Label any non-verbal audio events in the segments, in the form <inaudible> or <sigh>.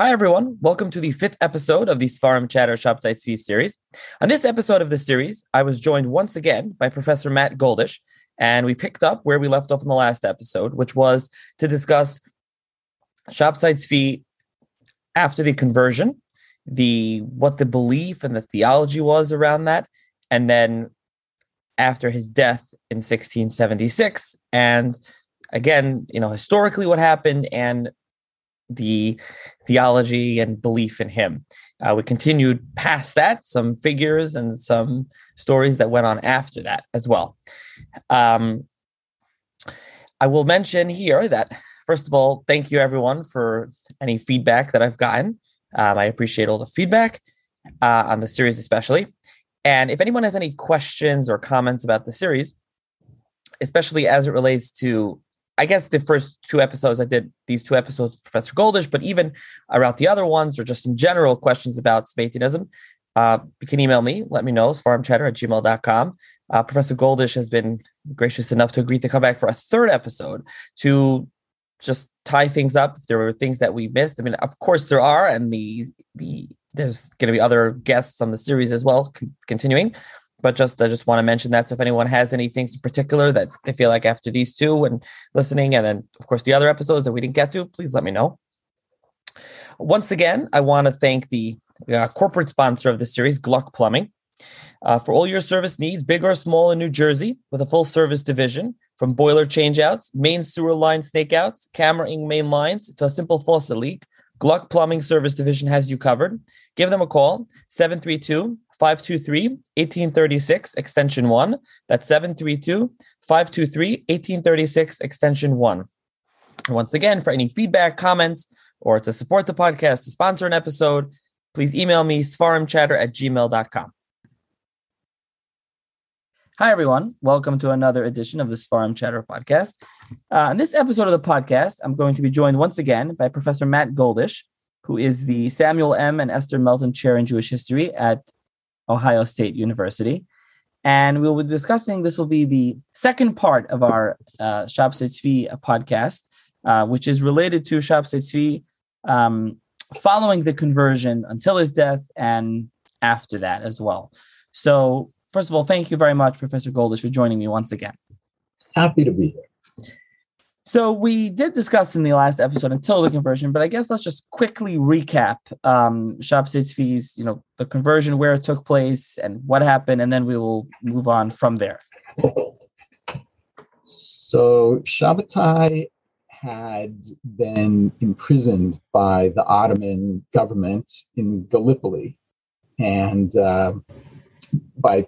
Hi, everyone. Welcome to the fifth episode of the Seforim Chatter Shabtai Tzvi series. On this episode of the series, I was joined once again by Professor Matt Goldish, and we picked up where we left off in the last episode, which was to discuss Shabtai Tzvi after the conversion, the what the belief and the theology was around that, and then after his death in 1676, and again, you know, historically what happened and the theology and belief in him. Uh, we continued past that, some figures and some stories that went on after that as well. Um, I will mention here that, first of all, thank you everyone for any feedback that I've gotten. Um, I appreciate all the feedback uh, on the series, especially. And if anyone has any questions or comments about the series, especially as it relates to I guess the first two episodes I did these two episodes with Professor Goldish, but even around the other ones or just in general questions about Sabbateanism, uh, you can email me, let me know, seforimchatter at gmail.com. Uh, Professor Goldish has been gracious enough to agree to come back for a third episode to just tie things up if there were things that we missed. I mean, of course there are, and the the there's going to be other guests on the series as well, continuing but just I just want to mention that. So if anyone has any things in particular that they feel like after these two and listening, and then of course the other episodes that we didn't get to, please let me know. Once again, I want to thank the uh, corporate sponsor of the series, Gluck Plumbing, uh, for all your service needs, big or small, in New Jersey, with a full service division from boiler changeouts, main sewer line snakeouts, cameraing main lines to a simple faucet leak. Gluck Plumbing Service Division has you covered. Give them a call, 732 523 1836, extension 1. That's 732 523 1836, extension 1. And once again, for any feedback, comments, or to support the podcast, to sponsor an episode, please email me, seforimchatter at gmail.com. Hi, everyone. Welcome to another edition of the Seforim Chatter podcast. Uh, in this episode of the podcast, I'm going to be joined once again by Professor Matt Goldish, who is the Samuel M. and Esther Melton Chair in Jewish History at Ohio State University. And we'll be discussing this will be the second part of our uh, Shabtai Tzvi podcast, uh, which is related to Shabtai Tzvi um, following the conversion until his death and after that as well. So, first of all, thank you very much, Professor Goldish, for joining me once again. Happy to be here. So we did discuss in the last episode until the conversion, but I guess let's just quickly recap um, Shabtai Tzvi's, you know, the conversion, where it took place, and what happened, and then we will move on from there. So Shabbatai had been imprisoned by the Ottoman government in Gallipoli, and uh, by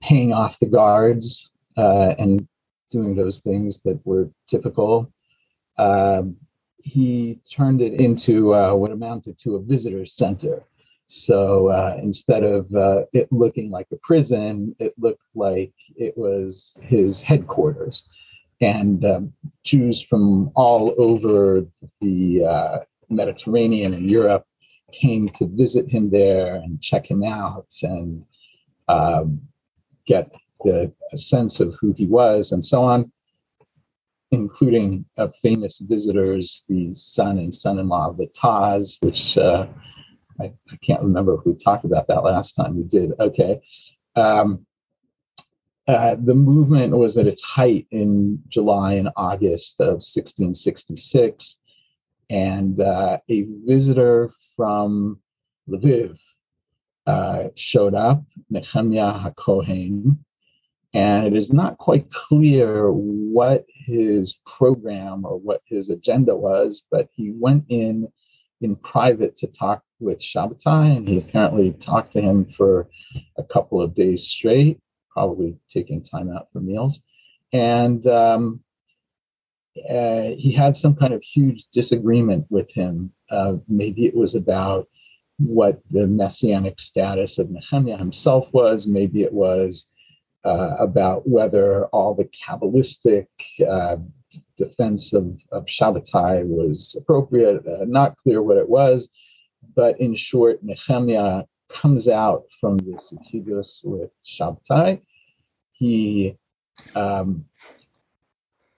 paying off the guards uh, and doing those things that were typical. Um, he turned it into uh, what amounted to a visitor center. So uh, instead of uh, it looking like a prison, it looked like it was his headquarters. And um, Jews from all over the uh, Mediterranean and Europe came to visit him there and check him out and um, the sense of who he was and so on, including uh, famous visitors, the son and son-in-law of the Taz, which uh, I, I, can't remember if we talked about that last time. We did. Okay. Um, uh, the movement was at its height in July and August of 1666, and uh, a visitor from Lviv uh, showed up, Nehemiah HaKohen, and it is not quite clear what his program or what his agenda was, but he went in in private to talk with Shabbatai, and he apparently talked to him for a couple of days straight, probably taking time out for meals. And um, uh, he had some kind of huge disagreement with him. Uh, maybe it was about what the messianic status of Nehemiah himself was. Maybe it was uh, about whether all the Kabbalistic uh, defense of, of Shabbatai was appropriate. Uh, not clear what it was, but in short, Nehemiah comes out from this Yechidus with Shabbatai. He um,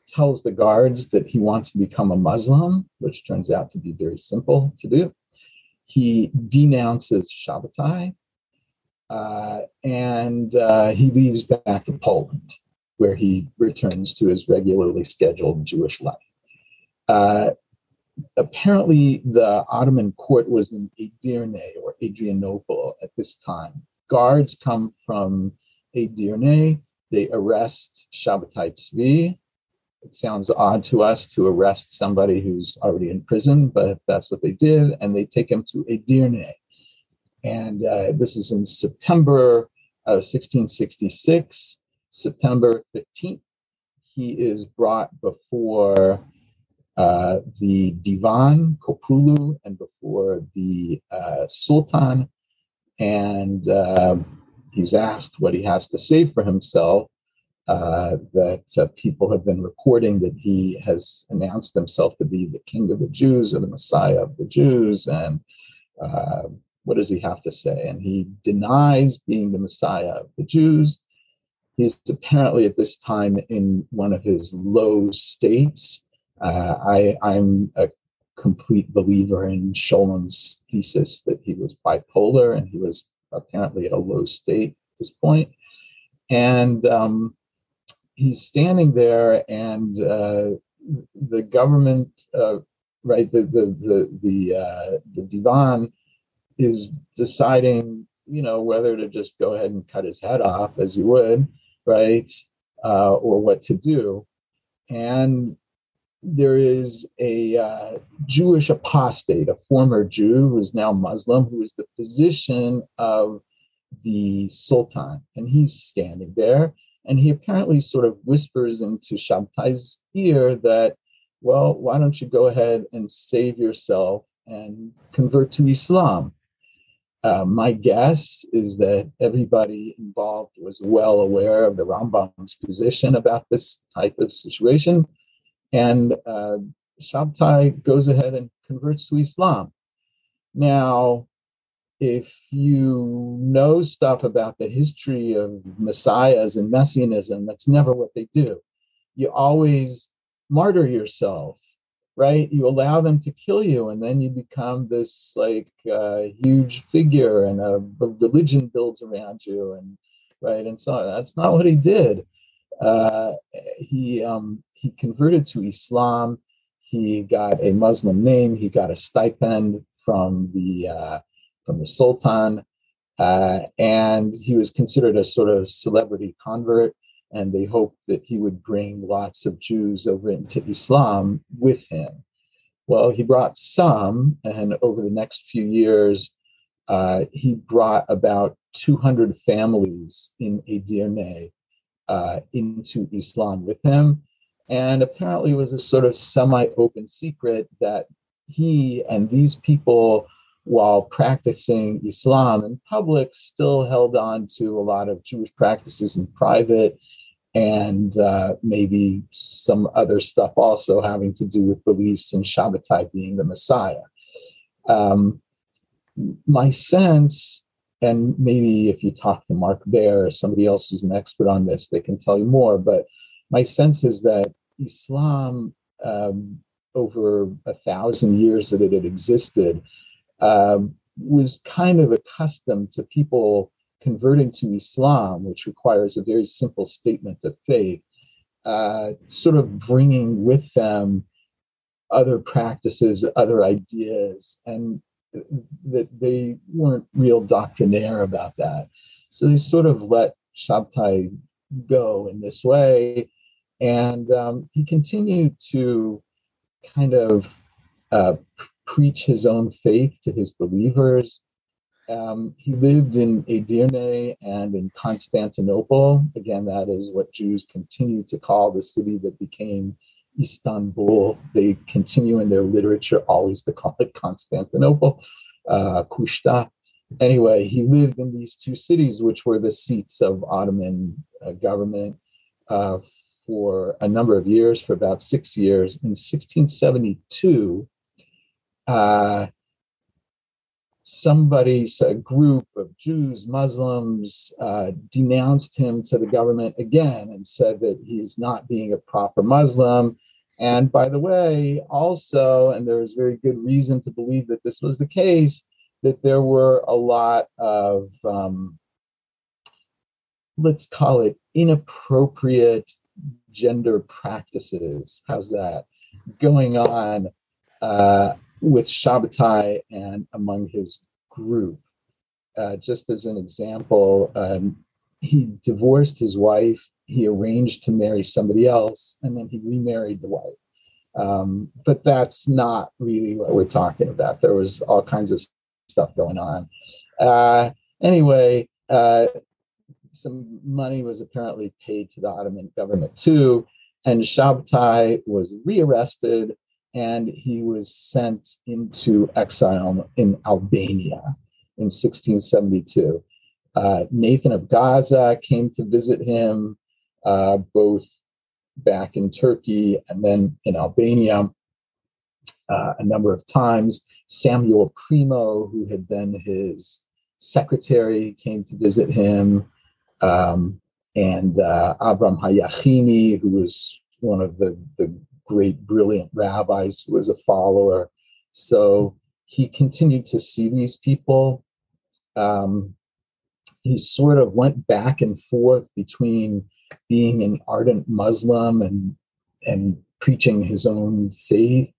tells the guards that he wants to become a Muslim, which turns out to be very simple to do. he denounces Shabbatai and uh, he leaves back to Poland, where he returns to his regularly scheduled Jewish life. Uh, apparently, the Ottoman court was in Edirne or Adrianople at this time. Guards come from Edirne. They arrest Shabbatai Tzvi. It sounds odd to us to arrest somebody who's already in prison, but that's what they did, and they take him to Edirne. And uh, this is in September of 1666, September 15th. He is brought before uh, the Divan, Köprülü, and before the uh, Sultan. And uh, he's asked what he has to say for himself. Uh, that uh, people have been reporting that he has announced himself to be the king of the Jews or the Messiah of the Jews. And uh, what does he have to say? And he denies being the Messiah of the Jews. He's apparently at this time in one of his low states. Uh, I, I'm a complete believer in Scholem's thesis that he was bipolar and he was apparently at a low state at this point. And um, he's standing there, and uh, the government, uh, right, the the the the, uh, the divan is deciding, you know, whether to just go ahead and cut his head off, as you would, right, uh, or what to do, and there is a uh, Jewish apostate, a former Jew who is now Muslim, who is the physician of the Sultan, and he's standing there and he apparently sort of whispers into Shabbatai's ear that, well, why don't you go ahead and save yourself and convert to Islam? Uh, my guess is that everybody involved was well aware of the Rambam's position about this type of situation. And uh, Shabtai goes ahead and converts to Islam. Now, if you know stuff about the history of messiahs and messianism, that's never what they do. You always martyr yourself, right? You allow them to kill you, and then you become this like uh, huge figure, and a, a, religion builds around you, and right, and so. That's not what he did. Uh, he um, he converted to Islam. He got a Muslim name. He got a stipend from the uh, from the Sultan. Uh, and he was considered a sort of celebrity convert, and they hoped that he would bring lots of Jews over into Islam with him. Well, he brought some, and over the next few years, uh, he brought about 200 families in Edirne uh, into Islam with him. And apparently, it was a sort of semi open secret that he and these people while practicing Islam in public, still held on to a lot of Jewish practices in private and uh, maybe some other stuff also having to do with beliefs in Shabbatai being the Messiah. Um, my sense, and maybe if you talk to Marc Baer or somebody else who's an expert on this, they can tell you more, but my sense is that Islam, um, over a thousand years that it had existed, um, was kind of accustomed to people converting to Islam, which requires a very simple statement of faith, uh, sort of bringing with them other practices, other ideas, and that they weren't real doctrinaire about that. So they sort of let Shabtai go in this way. And um, he continued to kind of uh, preach his own faith to his believers. Um, he lived in Edirne and in Constantinople. Again, that is what Jews continue to call the city that became Istanbul. They continue in their literature always to call it Constantinople, uh, Kushta. Anyway, he lived in these two cities, which were the seats of Ottoman uh, government uh, for a number of years, for about six years. In 1672, uh, somebody's a group of Jews, Muslims uh, denounced him to the government again and said that he's not being a proper Muslim. And by the way, also, and there is very good reason to believe that this was the case, that there were a lot of, um, let's call it inappropriate gender practices. How's that? Going on uh, with Shabbatai and among his group. Uh, just as an example, um, he divorced his wife, he arranged to marry somebody else, and then he remarried the wife. Um, but that's not really what we're talking about. There was all kinds of stuff going on. Uh, anyway, uh, some money was apparently paid to the Ottoman government too, and Shabtai was rearrested and he was sent into exile in Albania in 1672. Uh, Nathan of Gaza came to visit him, uh, both back in Turkey and then in Albania uh, a number of times. Samuel Primo, who had been his secretary, came to visit him. Um, and uh, Abram Hayachini, who was one of the, the great, brilliant rabbis who was a follower. So he continued to see these people. Um, he sort of went back and forth between being an ardent Muslim and and preaching his own faith.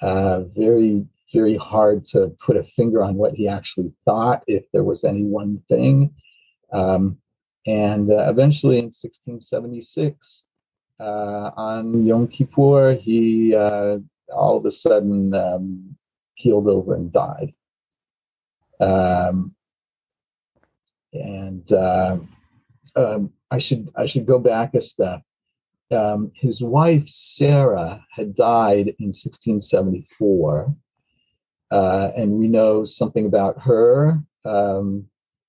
Uh, very very hard to put a finger on what he actually thought, if there was any one thing. Um, and uh, eventually, in 1676, uh, on Yom Kippur, he uh, all of a sudden um, keeled over and died. Um, and uh, um, I should I should go back a step. Um, his wife Sarah had died in 1674, uh, and we know something about her. Um,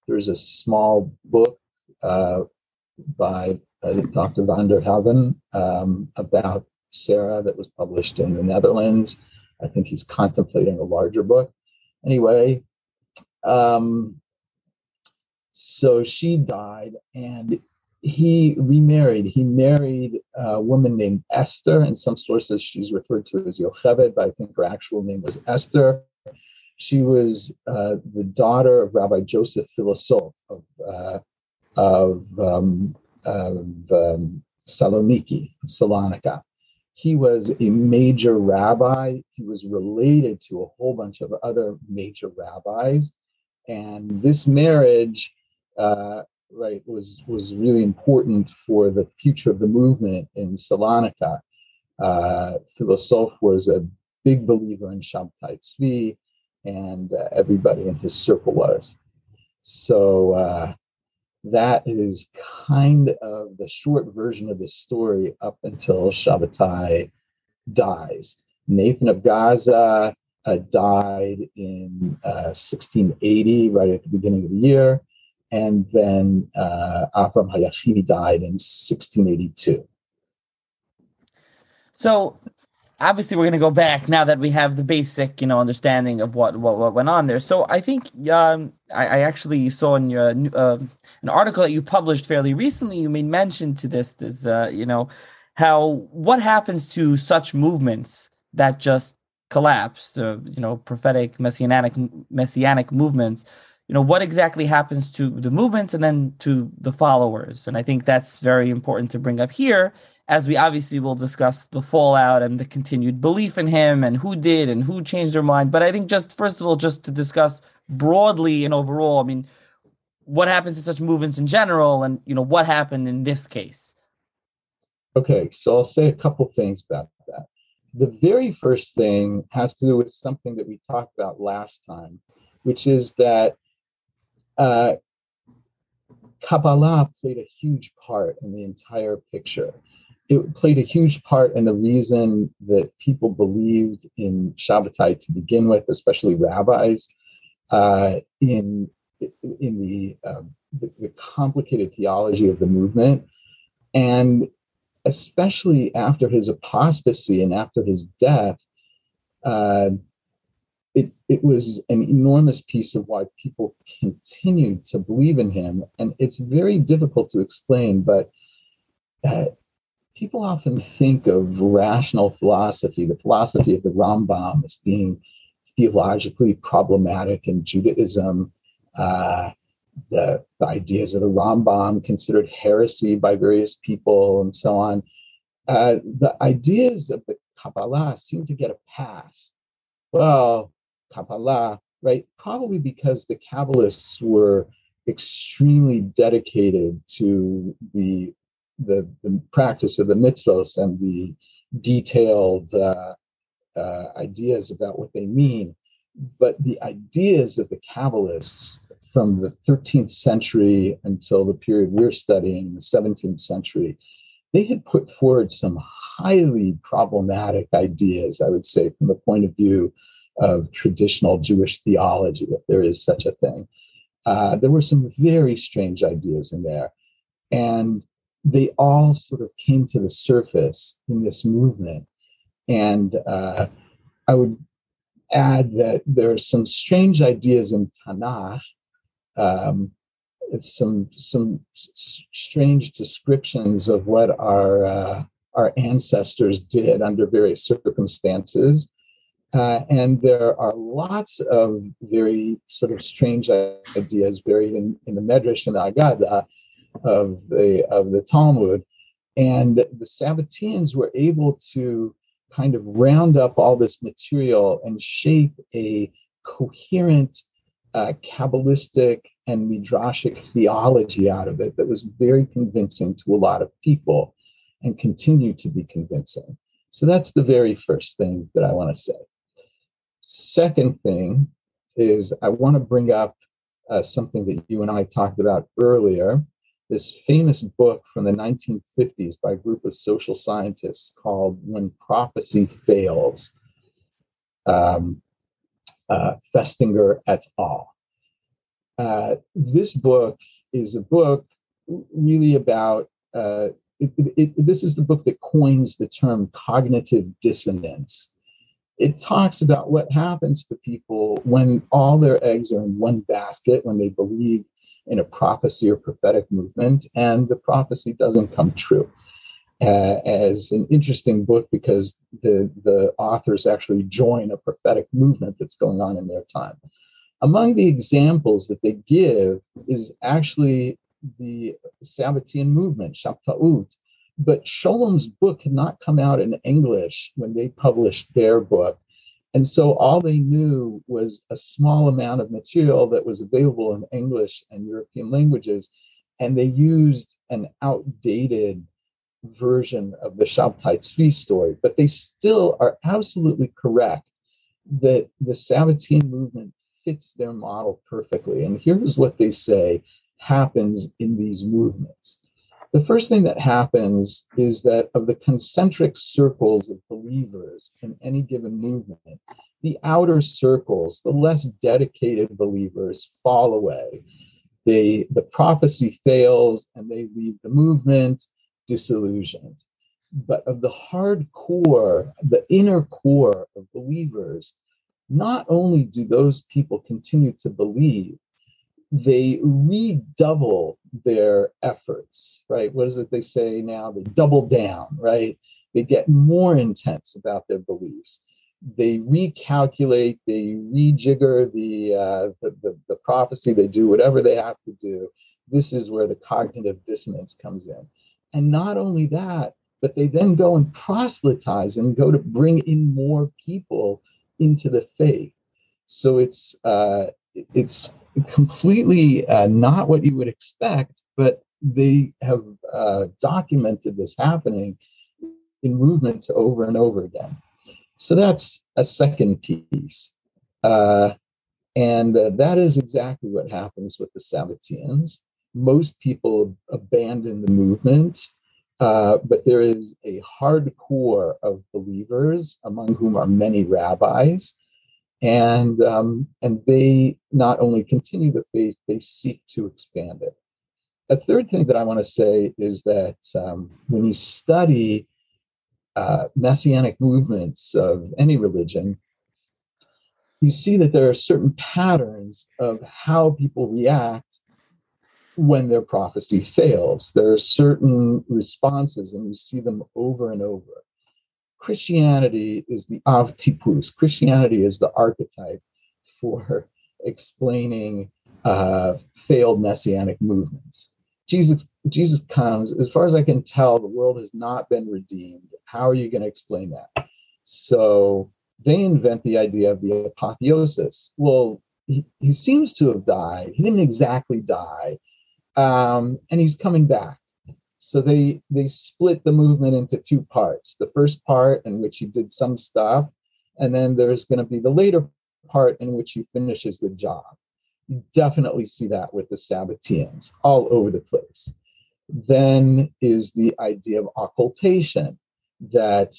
there's a small book uh, by Dr. van der Helden um, about Sarah that was published in the Netherlands. I think he's contemplating a larger book. Anyway, um, so she died, and he remarried. He married a woman named Esther. In some sources, she's referred to as Yocheved, but I think her actual name was Esther. She was uh, the daughter of Rabbi Joseph Philosoph of, uh, of, um, of um, Saloniki, Salonika. He was a major rabbi. He was related to a whole bunch of other major rabbis. And this marriage uh, right, was was really important for the future of the movement in Salonika. Uh, Philosoph was a big believer in Shabtai Tzvi, and uh, everybody in his circle was. So uh, that is kind of the short version of the story up until Shabbatai dies. Nathan of Gaza uh, died in 1680, uh, right at the beginning of the year and then uh, Avram Hayachini died in 1682. So obviously we're going to go back now that we have the basic you know understanding of what what, what went on there. So i think um, I, I, actually saw in your uh, an article that you published fairly recently you made mention to this this uh, you know how what happens to such movements that just collapse uh, you know prophetic messianic messianic movements? You know what exactly happens to the movements and then to the followers? And i think that's very important to bring up here as we obviously will discuss the fallout and the continued belief in him and who did and who changed their mind. But i think just first of all just to discuss broadly and overall i mean what happens to such movements in general and you know what happened in this case? Okay so i'll say a couple things about that. The very first thing has to do with something that we talked about last time which is that uh, Kabbalah played a huge part in the entire picture. It played a huge part in the reason that people believed in Shabbatai to begin with, especially rabbis, uh, in in the, uh, the, the complicated theology of the movement, and especially after his apostasy and after his death, uh, it, it was an enormous piece of why people continued to believe in him. And it's very difficult to explain, but uh, people often think of rational philosophy, the philosophy of the Rambam, as being theologically problematic in Judaism. Uh, the, the ideas of the Rambam considered heresy by various people, and so on. Uh, the ideas of the Kabbalah seem to get a pass. Well, Kabbalah, right? Probably because the Kabbalists were extremely dedicated to the the, the practice of the mitzvos and the detailed uh, uh, ideas about what they mean. But the ideas of the Kabbalists from the 13th century until the period we're studying, the 17th century, they had put forward some highly problematic ideas, I would say, from the point of view of traditional Jewish theology, if there is such a thing. Uh, there were some very strange ideas in there. And they all sort of came to the surface in this movement. And uh, I would add that there are some strange ideas in Tanakh. Um, it's some some strange descriptions of what our uh, our ancestors did under various circumstances. Uh, and there are lots of very sort of strange ideas buried in, in the Medrash and the Agada of the of the Talmud, and the Sabbateans were able to kind of round up all this material and shape a coherent uh, Kabbalistic and Midrashic theology out of it that was very convincing to a lot of people and continue to be convincing. So that's the very first thing that I want to say. Second thing is I want to bring up uh, something that you and I talked about earlier, this famous book from the 1950s by a group of social scientists called When Prophecy Fails, um, uh, Festinger et al. Uh, this book is a book really about, uh, it, it, it, this is the book that coins the term cognitive dissonance. It talks about what happens to people when all their eggs are in one basket, when they believe in a prophecy or prophetic movement, and the prophecy doesn't come true. Uh, as an interesting book because the, the authors actually join a prophetic movement that's going on in their time. Among the examples that they give is actually the Sabbatean movement, Shabtaut. But Scholem's book had not come out in English when they published their book. And so all they knew was a small amount of material that was available in English and European languages. And they used an outdated version of the Shabtai Tzvi story, but they still are absolutely correct that the Sabbatean movement fits their model perfectly. And here's what they say happens in these movements. The first thing that happens is that of the concentric circles of believers in any given movement, the outer circles, the less dedicated believers, fall away. They, the prophecy fails and they leave the movement disillusioned. But of the hard core, the inner core of believers, not only do those people continue to believe, they redouble their efforts, right? What is it they say now? They double down, right? They get more intense about their beliefs. They recalculate, they rejigger the, uh, the, the, the prophecy, they do whatever they have to do. This is where the cognitive dissonance comes in. And not only that, but they then go and proselytize and go to bring in more people into the faith. So it's uh, it's completely uh, not what you would expect, but they have uh, documented this happening in movements over and over again. So that's a second piece. Uh, and uh, that is exactly what happens with the Sabbateans. Most people abandon the movement, uh, but there is a hardcore of believers, among whom are many rabbis, and um, and they not only continue the faith, they seek to expand it. A third thing that I want to say is that um, when you study uh, messianic movements of any religion, you see that there are certain patterns of how people react when their prophecy fails. There are certain responses, and you see them over and over. Christianity is the av tipus. Christianity is the archetype for explaining uh, failed messianic movements. Jesus, Jesus comes, as far as I can tell, the world has not been redeemed. How are you going to explain that? So they invent the idea of the apotheosis. Well, he, he seems to have died. He didn't exactly die, um, and he's coming back. So they they split the movement into two parts. The first part in which he did some stuff, and then there's going to be the later part in which he finishes the job. You definitely see that with the Sabbateans all over the place. Then is the idea of occultation that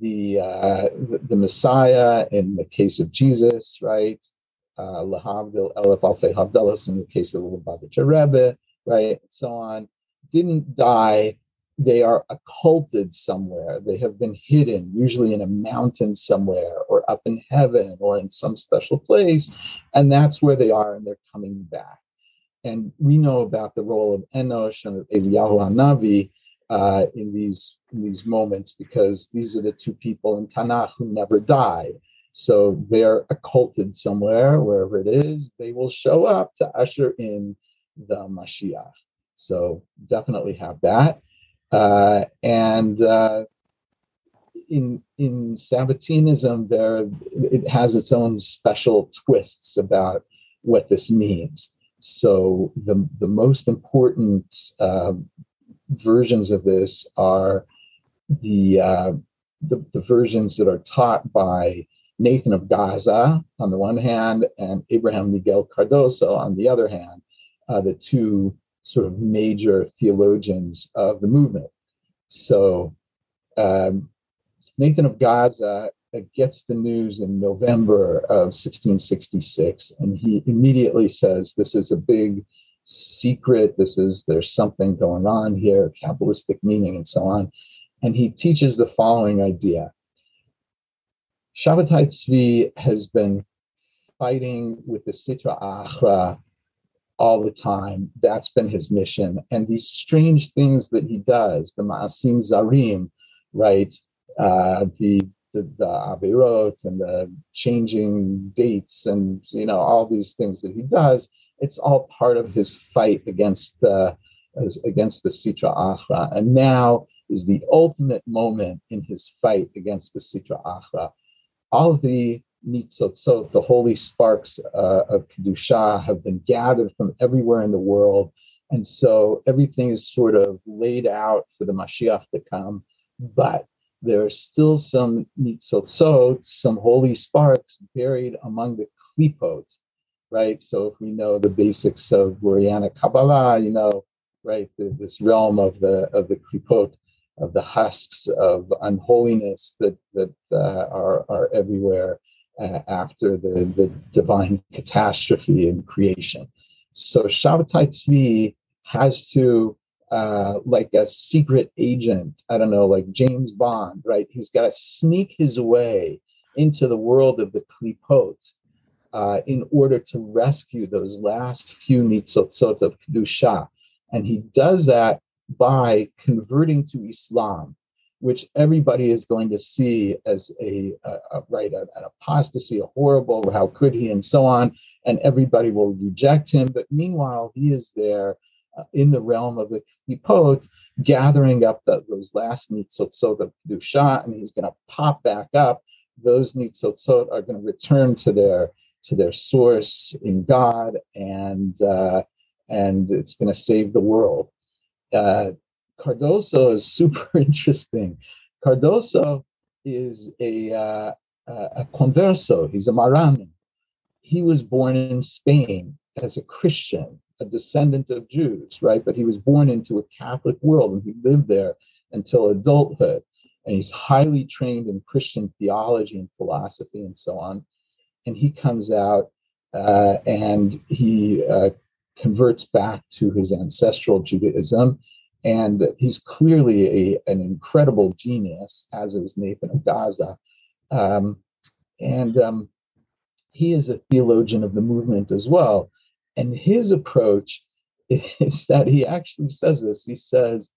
the uh, the, Messiah in the case of Jesus, right? Uh, Lahavdil Elef Alfei Havdalas in the case of the Lubavitcher Rebbe, right? And so on, didn't die. They are occulted somewhere. They have been hidden, usually in a mountain somewhere, or up in heaven, or in some special place. And that's where they are, and they're coming back. And we know about the role of Enoch and of Eliyahu Hanavi uh, in these in these moments because these are the two people in Tanakh who never die. So they're occulted somewhere, wherever it is. They will show up to usher in the Mashiach. So definitely have that. Uh, and uh, in in Sabbateanism, there it has its own special twists about what this means. So the the most important uh, versions of this are the, uh, the, the versions that are taught by Nathan of Gaza on the one hand and Abraham Miguel Cardoso on the other hand, uh, the two sort of major theologians of the movement. So um, Nathan of Gaza gets the news in November of 1666, and he immediately says, This is a big secret. This is, there's something going on here, Kabbalistic meaning, and so on. And he teaches the following idea Shabbatai Tzvi has been fighting with the Sitra Achra all the time. That's been his mission. And these strange things that he does, the Ma'asim Zarim, right? Uh, the the, the and the changing dates and you know all these things that he does it's all part of his fight against the against the Sitra Achra. And now is the ultimate moment in his fight against the Sitra Achra. All the nitzotzot, the holy sparks uh, of Kedusha, have been gathered from everywhere in the world. And so everything is sort of laid out for the Mashiach to come. But there are still some nitzotzot, some holy sparks buried among the klipot, right? So if we know the basics of Lurianic Kabbalah, you know, right, the, this realm of the of the klipot, of the husks of unholiness that that uh, are are everywhere uh, after the the divine catastrophe in creation. So Shabbatai Tzvi has to uh, like a secret agent, I don't know, like James Bond, right? He's got to sneak his way into the world of the klipot uh, in order to rescue those last few nitzotzot of kedusha, and he does that by converting to Islam, which everybody is going to see as a, a, a right a, an apostasy, a horrible. How could he, and so on, and everybody will reject him. But meanwhile, he is there. Uh, in the realm of the klipot, gathering up the, those last nitzotzot of kedusha, and he's going to pop back up. Those nitzotzot are going to return to their to their source in God, and uh, and it's going to save the world. Uh, Cardoso is super <laughs> interesting. Cardoso is a uh, a converso. He's a Marranon. He was born in Spain as a Christian, a descendant of Jews, right? But he was born into a Catholic world, and he lived there until adulthood. And he's highly trained in Christian theology and philosophy and so on and he comes out uh, and he uh, converts back to his ancestral Judaism. And he's clearly a, an incredible genius, as is Nathan of Gaza. Um, and um, he is a theologian of the movement as well. And his approach <laughs> is that he actually says this. He says,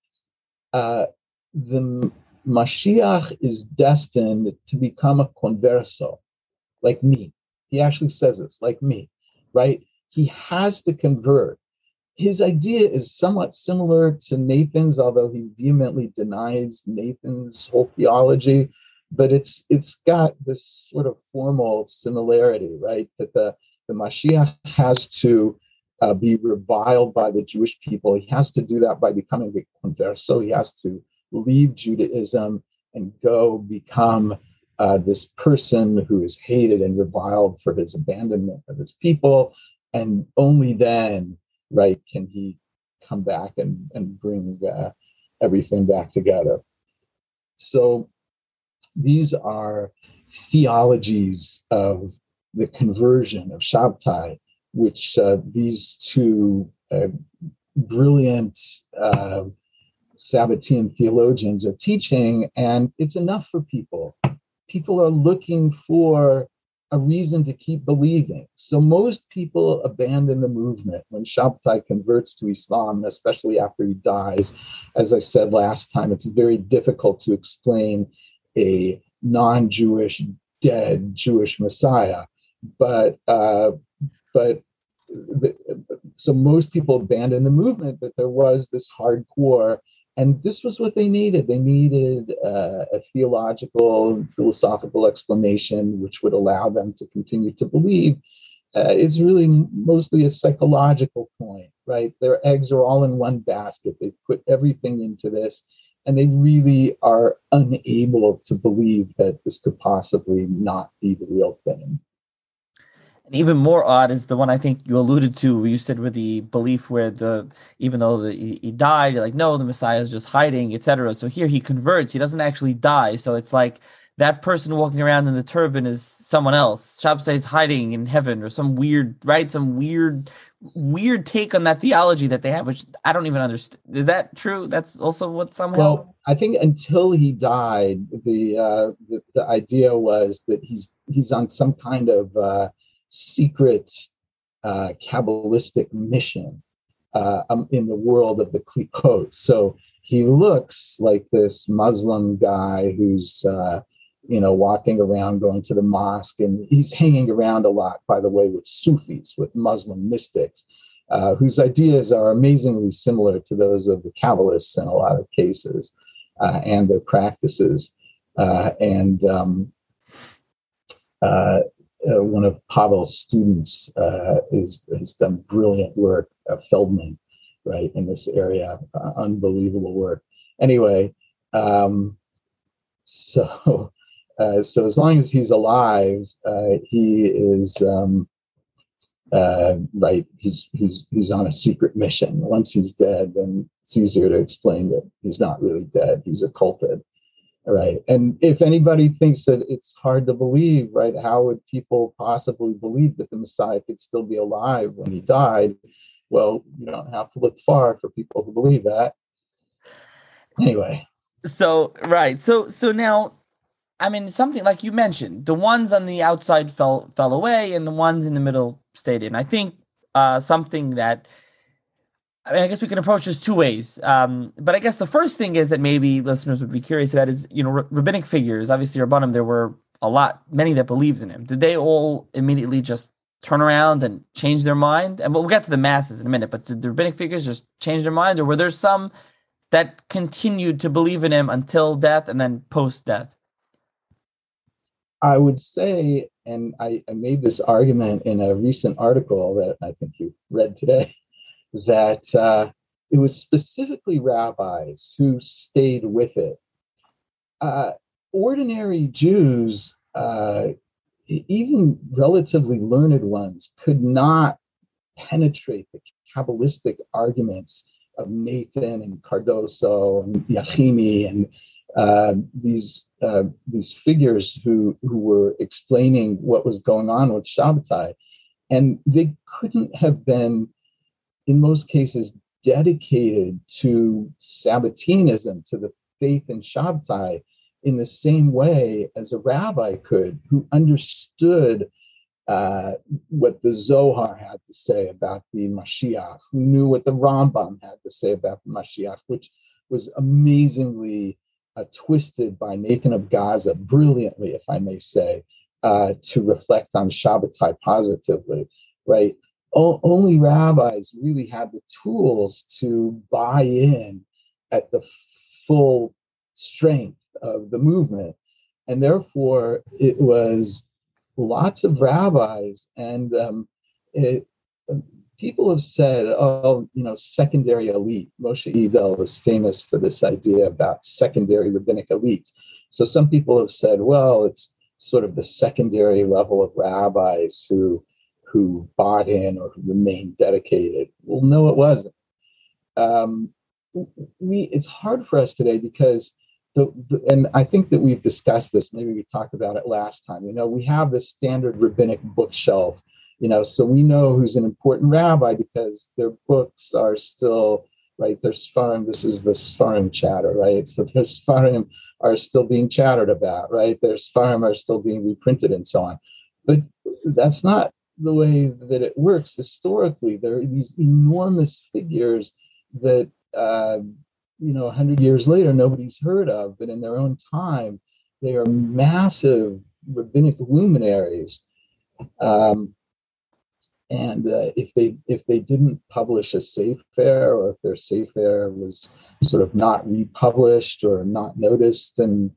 uh, the Mashiach is destined to become a converso, like me. He actually says this, like me, right? He has to convert. His idea is somewhat similar to Nathan's, although he vehemently denies Nathan's whole theology. But it's it's got this sort of formal similarity, right? That the the Mashiach has to uh, be reviled by the Jewish people. He has to do that by becoming a converso. He has to leave Judaism and go become uh, this person who is hated and reviled for his abandonment of his people. And only then, right, can he come back and, and bring uh, everything back together. So these are theologies of the conversion of Shabtai, which uh, these two uh, brilliant uh, Sabbatean theologians are teaching, and it's enough for people. People are looking for a reason to keep believing. So most people abandon the movement when Shabtai converts to Islam, especially after he dies. As I said last time, it's very difficult to explain a non-Jewish dead Jewish Messiah, but uh, but the, so most people abandon the movement. But there was this hardcore and this was what they needed. They needed uh, a theological, philosophical explanation which would allow them to continue to believe. Uh, it's really mostly a psychological point, right? Their eggs are all in one basket. They put everything into this, and they really are unable to believe that this could possibly not be the real thing. And even more odd is the one I think you alluded to, where you said with the belief where the even though the, he, died, you're like, no, the Messiah is just hiding, etc. So here he converts, he doesn't actually die. So it's like that person walking around in the turban is someone else. Shabtai is hiding in heaven or some weird, right? Some weird, weird take on that theology that they have, which I don't even understand. Is that true? That's also what somehow. Well, I think until he died, the uh, the, the idea was that he's he's on some kind of uh, secret uh, Kabbalistic mission uh, um, in the world of the Klipot. So he looks like this Muslim guy who's, uh, you know, walking around going to the mosque, and he's hanging around a lot, by the way, with Sufis, with Muslim mystics. Uh, whose ideas are amazingly similar to those of the Kabbalists in a lot of cases, uh, and their practices. Uh, and um, uh, uh, one of Pavel's students uh, is has done brilliant work, uh, Feldman, right in this area, uh, unbelievable work. Anyway, um, so <laughs> uh, so as long as he's alive, uh, he is um, right. He's he's he's on a secret mission. Once he's dead, then it's easier to explain that he's not really dead. He's occulted right. And if anybody thinks that it's hard to believe right how would people possibly believe that the messiah could still be alive when he died? Well you don't have to look far for people to believe that. Anyway. So right. So so now i mean something like you mentioned the ones on the outside fell fell away and the ones in the middle stayed in. I think uh something that I mean, I guess we can approach this two ways. Um, but I guess the first thing is that maybe listeners would be curious about is, you know, r- rabbinic figures. Obviously, Rabbanim, there were a lot, many that believed in him. Did they all immediately just turn around and change their mind? And we'll get to the masses in a minute, but did the rabbinic figures just change their mind? Or were there some that continued to believe in him until death and then post death? I would say, and I, I made this argument in a recent article that I think you read today that uh, it was specifically rabbis who stayed with it. Uh, ordinary Jews, uh, even relatively learned ones, could not penetrate the Kabbalistic arguments of Nathan and Cardoso and Yachini and uh, these uh, these figures who who were explaining what was going on with Shabbatai, and they couldn't have been in most cases dedicated to Sabbateanism, to the faith in Shabtai, in the same way as a rabbi could, who understood uh, what the Zohar had to say about the Mashiach, who knew what the Rambam had to say about the Mashiach, which was amazingly uh, twisted by Nathan of Gaza brilliantly, if I may say, uh, to reflect on Shabbatai positively, right? O- only rabbis really had the tools to buy in at the full strength of the movement. And therefore, it was lots of rabbis and um, it, people have said, oh, you know, secondary elite. Moshe Idel is famous for this idea about secondary rabbinic elite. So some people have said, well, it's sort of the secondary level of rabbis who who bought in or who remained dedicated. Well, no, it wasn't. Um, we it's hard for us today because the, the, and I think that we've discussed this. Maybe we talked about it last time. You know, we have this standard rabbinic bookshelf you know so we know who's an important rabbi because their books are still right their sfarim this is the sfarim chatter right so their sfarim are still being chattered about right their sfarim are still being reprinted and so on but that's not the way that it works historically there are these enormous figures that uh, you know 100 years later nobody's heard of but in their own time they are massive rabbinic luminaries. Um, and uh, if they if they didn't publish a sefer or if their sefer was sort of not republished or not noticed and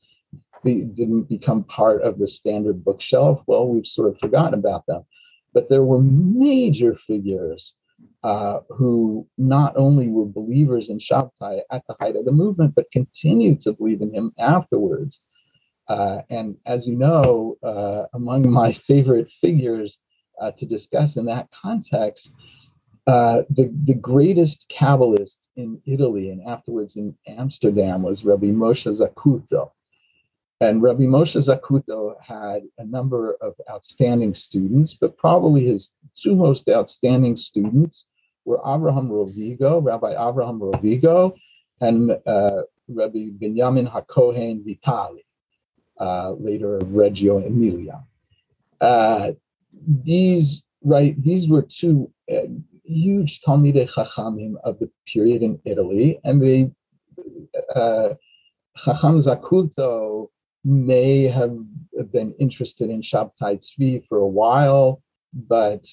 didn't become part of the standard bookshelf well we've sort of forgotten about them but there were major figures uh, who not only were believers in Shabtai at the height of the movement, but continued to believe in him afterwards. Uh, and as you know, uh, among my <laughs> favorite figures uh, to discuss in that context. Uh, the, the greatest Kabbalist in Italy and afterwards in Amsterdam was Rabbi Moshe Zacuto. And Rabbi Moshe Zacuto had a number of outstanding students, but probably his two most outstanding students were Abraham Rovigo, Rabbi Abraham Rovigo, and uh, Rabbi Benjamin HaKohen Vitali, uh, later of Reggio Emilia. Uh, these right these were two uh, huge Talmidei Chachamim of the period in Italy, and they uh, Chacham Zacuto may have been interested in Shabtai Tzvi for a while, but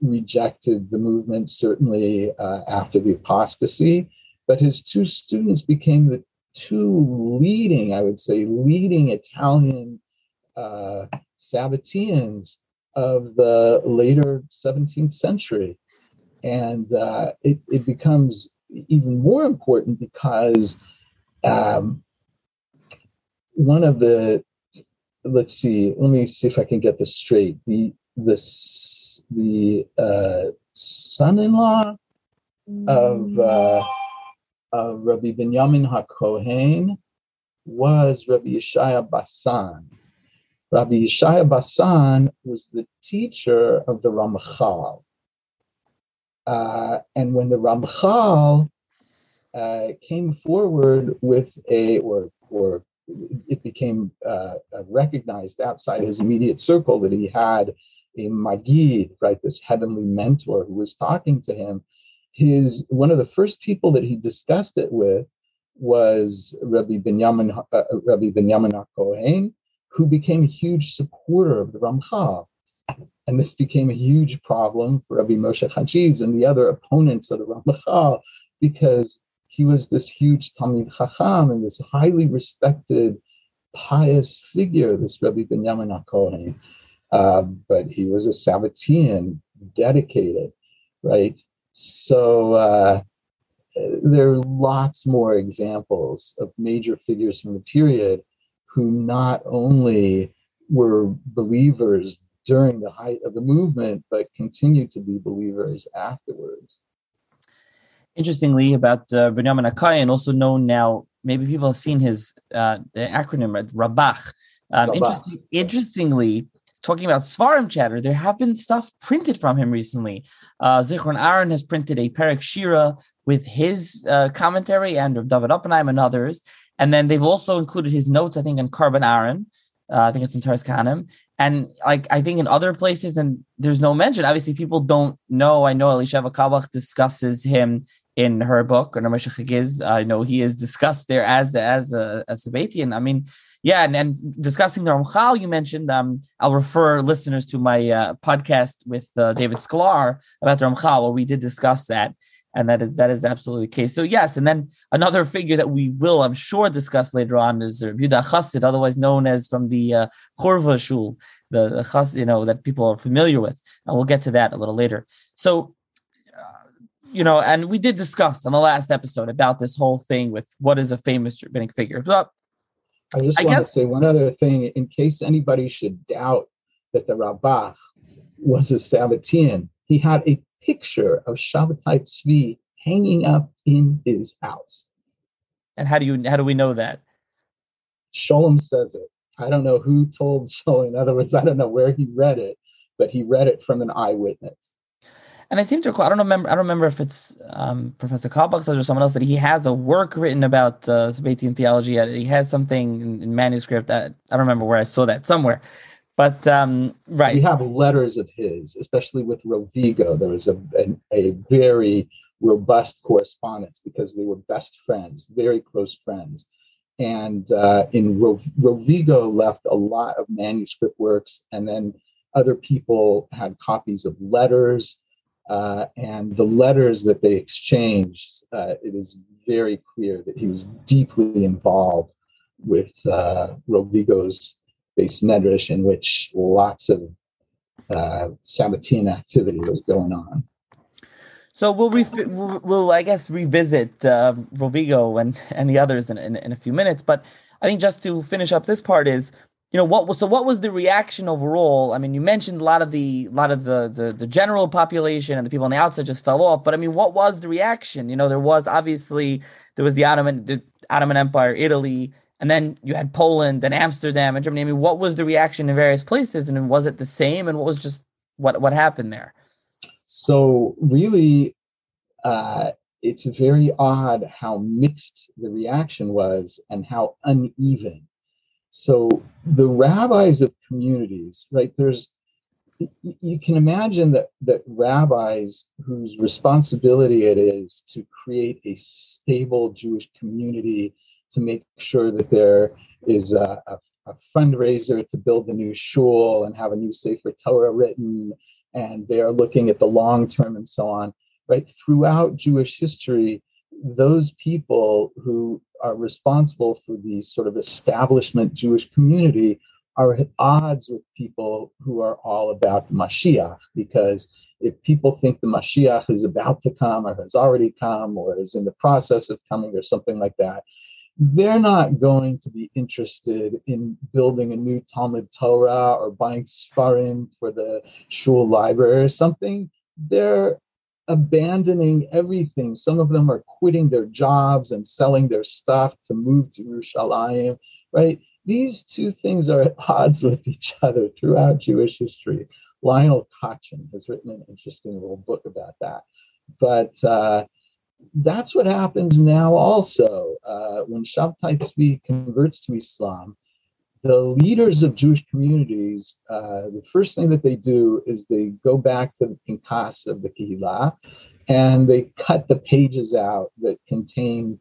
rejected the movement certainly uh, after the apostasy. But his two students became the two leading, I would say, leading Italian uh, Sabbateans of the later 17th century. And uh, it, it becomes even more important because um, one of the, let's see, let me see if I can get this straight. The, the, the uh, son-in-law of, uh, of Rabbi Benjamin HaKohen was Rabbi Yeshaya Bassan. Rabbi Yeshaya Bassan was the teacher of the Ramchal. Uh, and when the Ramchal uh, came forward with a, or, or it became uh, recognized outside his immediate circle that he had a Magid, right, this heavenly mentor who was talking to him. His one of the first people that he discussed it with was Rabbi Benjamin uh, Rabbi Benjamin Kohen, who became a huge supporter of the Ramchal. And this became a huge problem for Rabbi Moshe Chagiz and the other opponents of the Ramchal because he was this huge Talmid Chacham and this highly respected, pious figure, this Rabbi Benjamin HaKohen. Uh, but he was a Sabbatean, dedicated, right? So uh, there are lots more examples of major figures from the period who not only were believers during the height of the movement, but continued to be believers afterwards. Interestingly, about uh, Benjamin HaKohen, also known now, maybe people have seen his uh, acronym, Rabach. Um, interesting, interestingly, talking about Seforim Chatter, there have been stuff printed from him recently. Uh, Zichron Aaron has printed a Perek Shira with his uh, commentary and of David Oppenheim and others. And then they've also included his notes, I think, in Korban Aharon. Uh, I think it's in Toras Kohanim. And like I think in other places, and there's no mention. Obviously, people don't know. I know Elisheva Carlebach discusses him in her book. I know he is discussed there as as a, a. I mean, yeah, and, and discussing the Ramchal you mentioned, um, I'll refer listeners to my uh, podcast with uh, David Sclar about the Ramchal, where we did discuss that, and that is that is absolutely the case. So yes, and then another figure that we will, I'm sure, discuss later on is Yehuda Chassid, otherwise known as from the uh, Chorva Shul, the, the Chas, you know, that people are familiar with, and we'll get to that a little later. So you know, and we did discuss on the last episode about this whole thing with what is a famous rabbinic figure. But I just I want guess, to say one other thing in case anybody should doubt that the Rabbah was a Sabbatian. He had a picture of Shabbatai Tzvi hanging up in his house. And how do you how do we know that? Scholem says it. I don't know who told Scholem. In other words, I don't know where he read it, but he read it from an eyewitness. And I seem to recall, I don't remember, I don't remember if it's um, Professor Carlebach says or someone else that he has a work written about uh, Sabbatian theology. He has something in, in manuscript. That, I don't remember where I saw that somewhere. But um, right, we have letters of his, especially with Rovigo. There was a, a, a very robust correspondence because they were best friends, very close friends. And uh, in Rov- Rovigo left a lot of manuscript works, and then other people had copies of letters uh, and the letters that they exchanged, uh, it is very clear that he was deeply involved with uh, Rovigo's beis medrash, in which lots of uh, Sabbatean activity was going on. So we'll, we'll, I guess, revisit uh, Rovigo and, and the others in, in, in a few minutes. But I think just to finish up this part is you know what was so what was the reaction overall? I mean you mentioned a lot of the a lot of the, the the general population and the people on the outside just fell off but i mean what was the reaction? You know there was obviously there was the ottoman the ottoman empire italy and then you had poland and amsterdam and germany. I mean what was the reaction in various places and was it the same and what was just what what happened there? So really uh it's very odd how mixed the reaction was and how uneven so the rabbis of communities, right? There's you can imagine that that rabbis whose responsibility it is to create a stable Jewish community, to make sure that there is a, a, a fundraiser to build a new shul and have a new Sefer Torah written, and they are looking at the long term and so on. Right throughout Jewish history, those people who are responsible for the sort of establishment Jewish community are at odds with people who are all about the Mashiach. Because if people think the Mashiach is about to come or has already come or is in the process of coming or something like that, they're not going to be interested in building a new Talmud Torah or buying Sfarim for the shul library or something. They're abandoning everything. Some of them are quitting their jobs and selling their stuff to move to Yerushalayim, right? These two things are at odds with each other throughout Jewish history. Lionel Kochan has written an interesting little book about that. But uh, that's what happens now also. Uh, when Shabtai Tzvi converts to Islam, the leaders of Jewish communities, uh, the first thing that they do is they go back to the Pinkas of the Kehillah and they cut the pages out that contain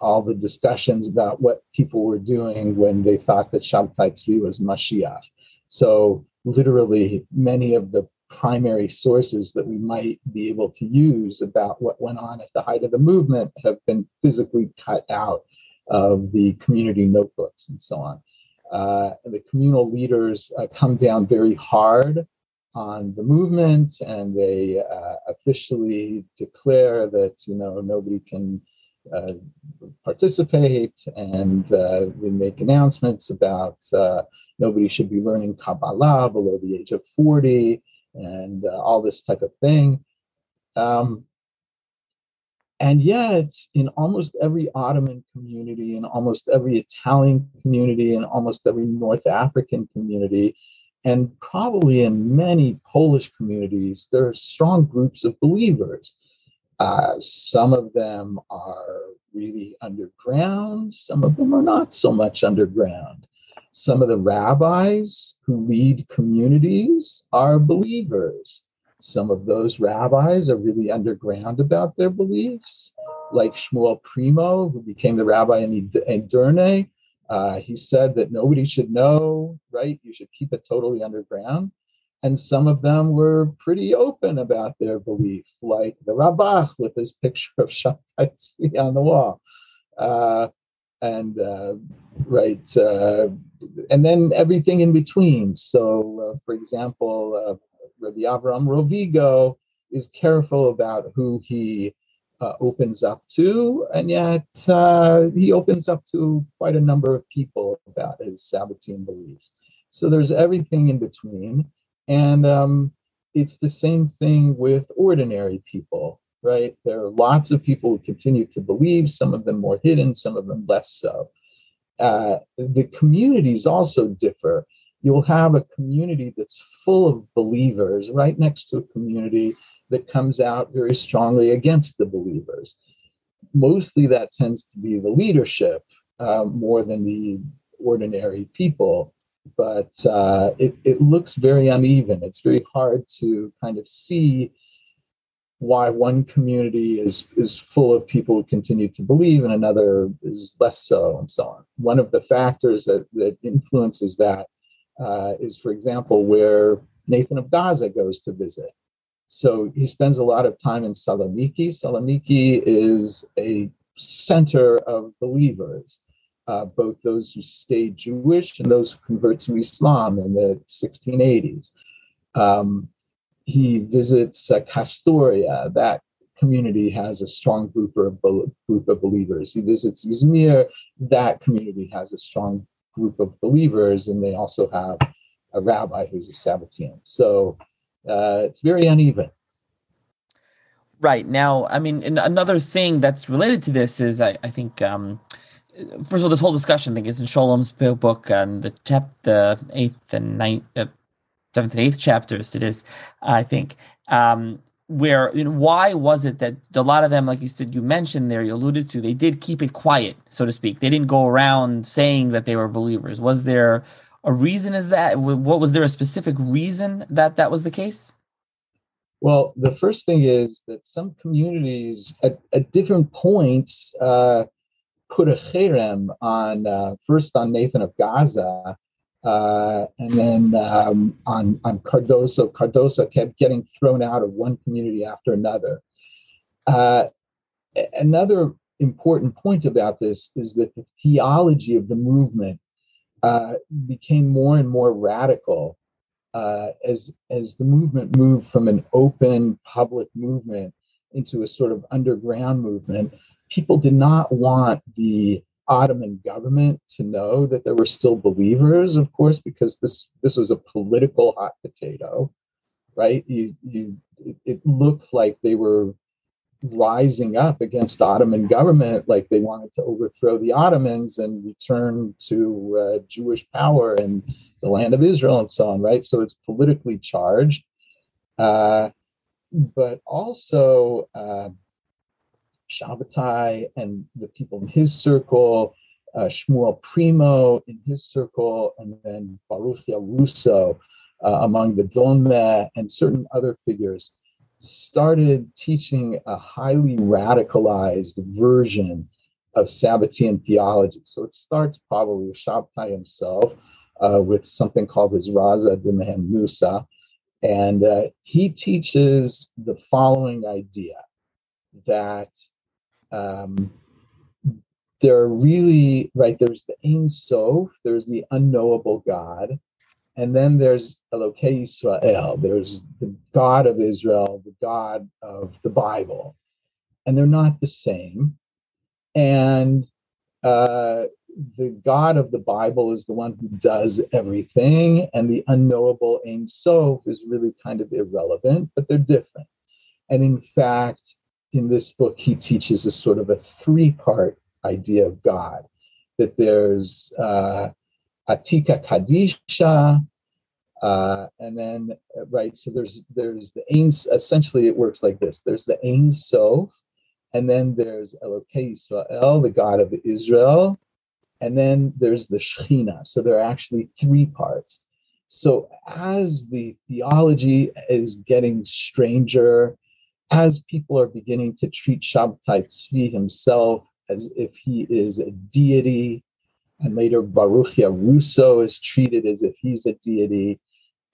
all the discussions about what people were doing when they thought that Shabtai Tzvi was Mashiach. So, literally, many of the primary sources that we might be able to use about what went on at the height of the movement have been physically cut out of the community notebooks and so on uh, the communal leaders uh, come down very hard on the movement and they uh, officially declare that you know nobody can uh, participate and uh, they make announcements about uh, nobody should be learning kabbalah below the age of 40 and all this type of thing. Um, and yet, in almost every Ottoman community, in almost every Italian community, in almost every North African community, and probably in many Polish communities, there are strong groups of believers. Uh, some of them are really underground, some of them are not so much underground. Some of the rabbis who lead communities are believers. Some of those rabbis are really underground about their beliefs, like Shmuel Primo, who became the rabbi in Edirne. Uh, he said that nobody should know, right? You should keep it totally underground. And some of them were pretty open about their belief, like the Rabbach with his picture of Shabtai <laughs> on the wall. Uh, and uh, right, uh, and then everything in between. So, uh, for example, uh, Rabbi Avram Rovigo is careful about who he uh, opens up to, and yet uh, he opens up to quite a number of people about his Sabbatean beliefs. So there's everything in between, and um, it's the same thing with ordinary people, right? There are lots of people who continue to believe, some of them more hidden, some of them less so. Uh, the communities also differ. You'll have a community that's full of believers right next to a community that comes out very strongly against the believers. Mostly that tends to be the leadership uh, more than the ordinary people, but uh, it, it looks very uneven. It's very hard to kind of see why one community is is full of people who continue to believe and another is less so and so on one of the factors that that influences that uh, is, for example where nathan of gaza goes to visit so he spends a lot of time in saloniki saloniki is a center of believers uh, both those who stay jewish and those who convert to islam in the 1680s um, he visits uh, Castoria. That community has a strong group of group of believers. He visits Izmir. That community has a strong group of believers, and they also have a rabbi who's a Sabbatean. So uh, it's very uneven. Right now, I mean, another thing that's related to this is, I, I think, um, first of all, this whole discussion thing is in Scholem's book and the chap, the eighth and ninth, uh, seventh and eighth chapters it is i think um, where you know, why was it that a lot of them like you said you mentioned there you alluded to they did keep it quiet so to speak. They didn't go around saying that they were believers. Was there a reason is that? What was there a specific reason that that was the case? Well the first thing is that some communities at, at different points uh, put a cherem on uh, first on nathan of gaza uh, and then um, on, on Cardoso, Cardoso kept getting thrown out of one community after another. Uh, another important point about this is that the theology of the movement uh, became more and more radical uh, as, as the movement moved from an open public movement into a sort of underground movement. People did not want the Ottoman government to know that there were still believers, of course, because this this was a political hot potato, right? You you it looked like they were rising up against the Ottoman government, like they wanted to overthrow the Ottomans and return to uh, Jewish power in the land of Israel and so on, right? So it's politically charged, uh, but also. Uh, Shabbatai and the people in his circle, uh, Shmuel Primo in his circle, and then Baruchia Russo uh, among the Donmeh and certain other figures started teaching a highly radicalized version of Sabbatean theology. So it starts probably with Shabbatai himself uh, with something called his Raza Mehem Musa. And uh, he teaches the following idea that um, there are really right there's the Ein Sof, there's the unknowable God, and then there's Elokei Israel, there's the God of Israel, the God of the Bible, and they're not the same. And uh, the God of the Bible is the one who does everything, and the unknowable Ein Sof is really kind of irrelevant, but they're different. And in fact, in this book, he teaches a sort of a three part idea of God that there's uh, Atika Kadisha, uh, and then right, so there's there's the Ein. Essentially, it works like this: there's the Ein Sof, and then there's Elokei Israel, the God of Israel, and then there's the Shechina. So there are actually three parts. So as the theology is getting stranger, as people are beginning to treat Shabtai Tzvi himself as if he is a deity, and later Baruchia Russo is treated as if he's a deity,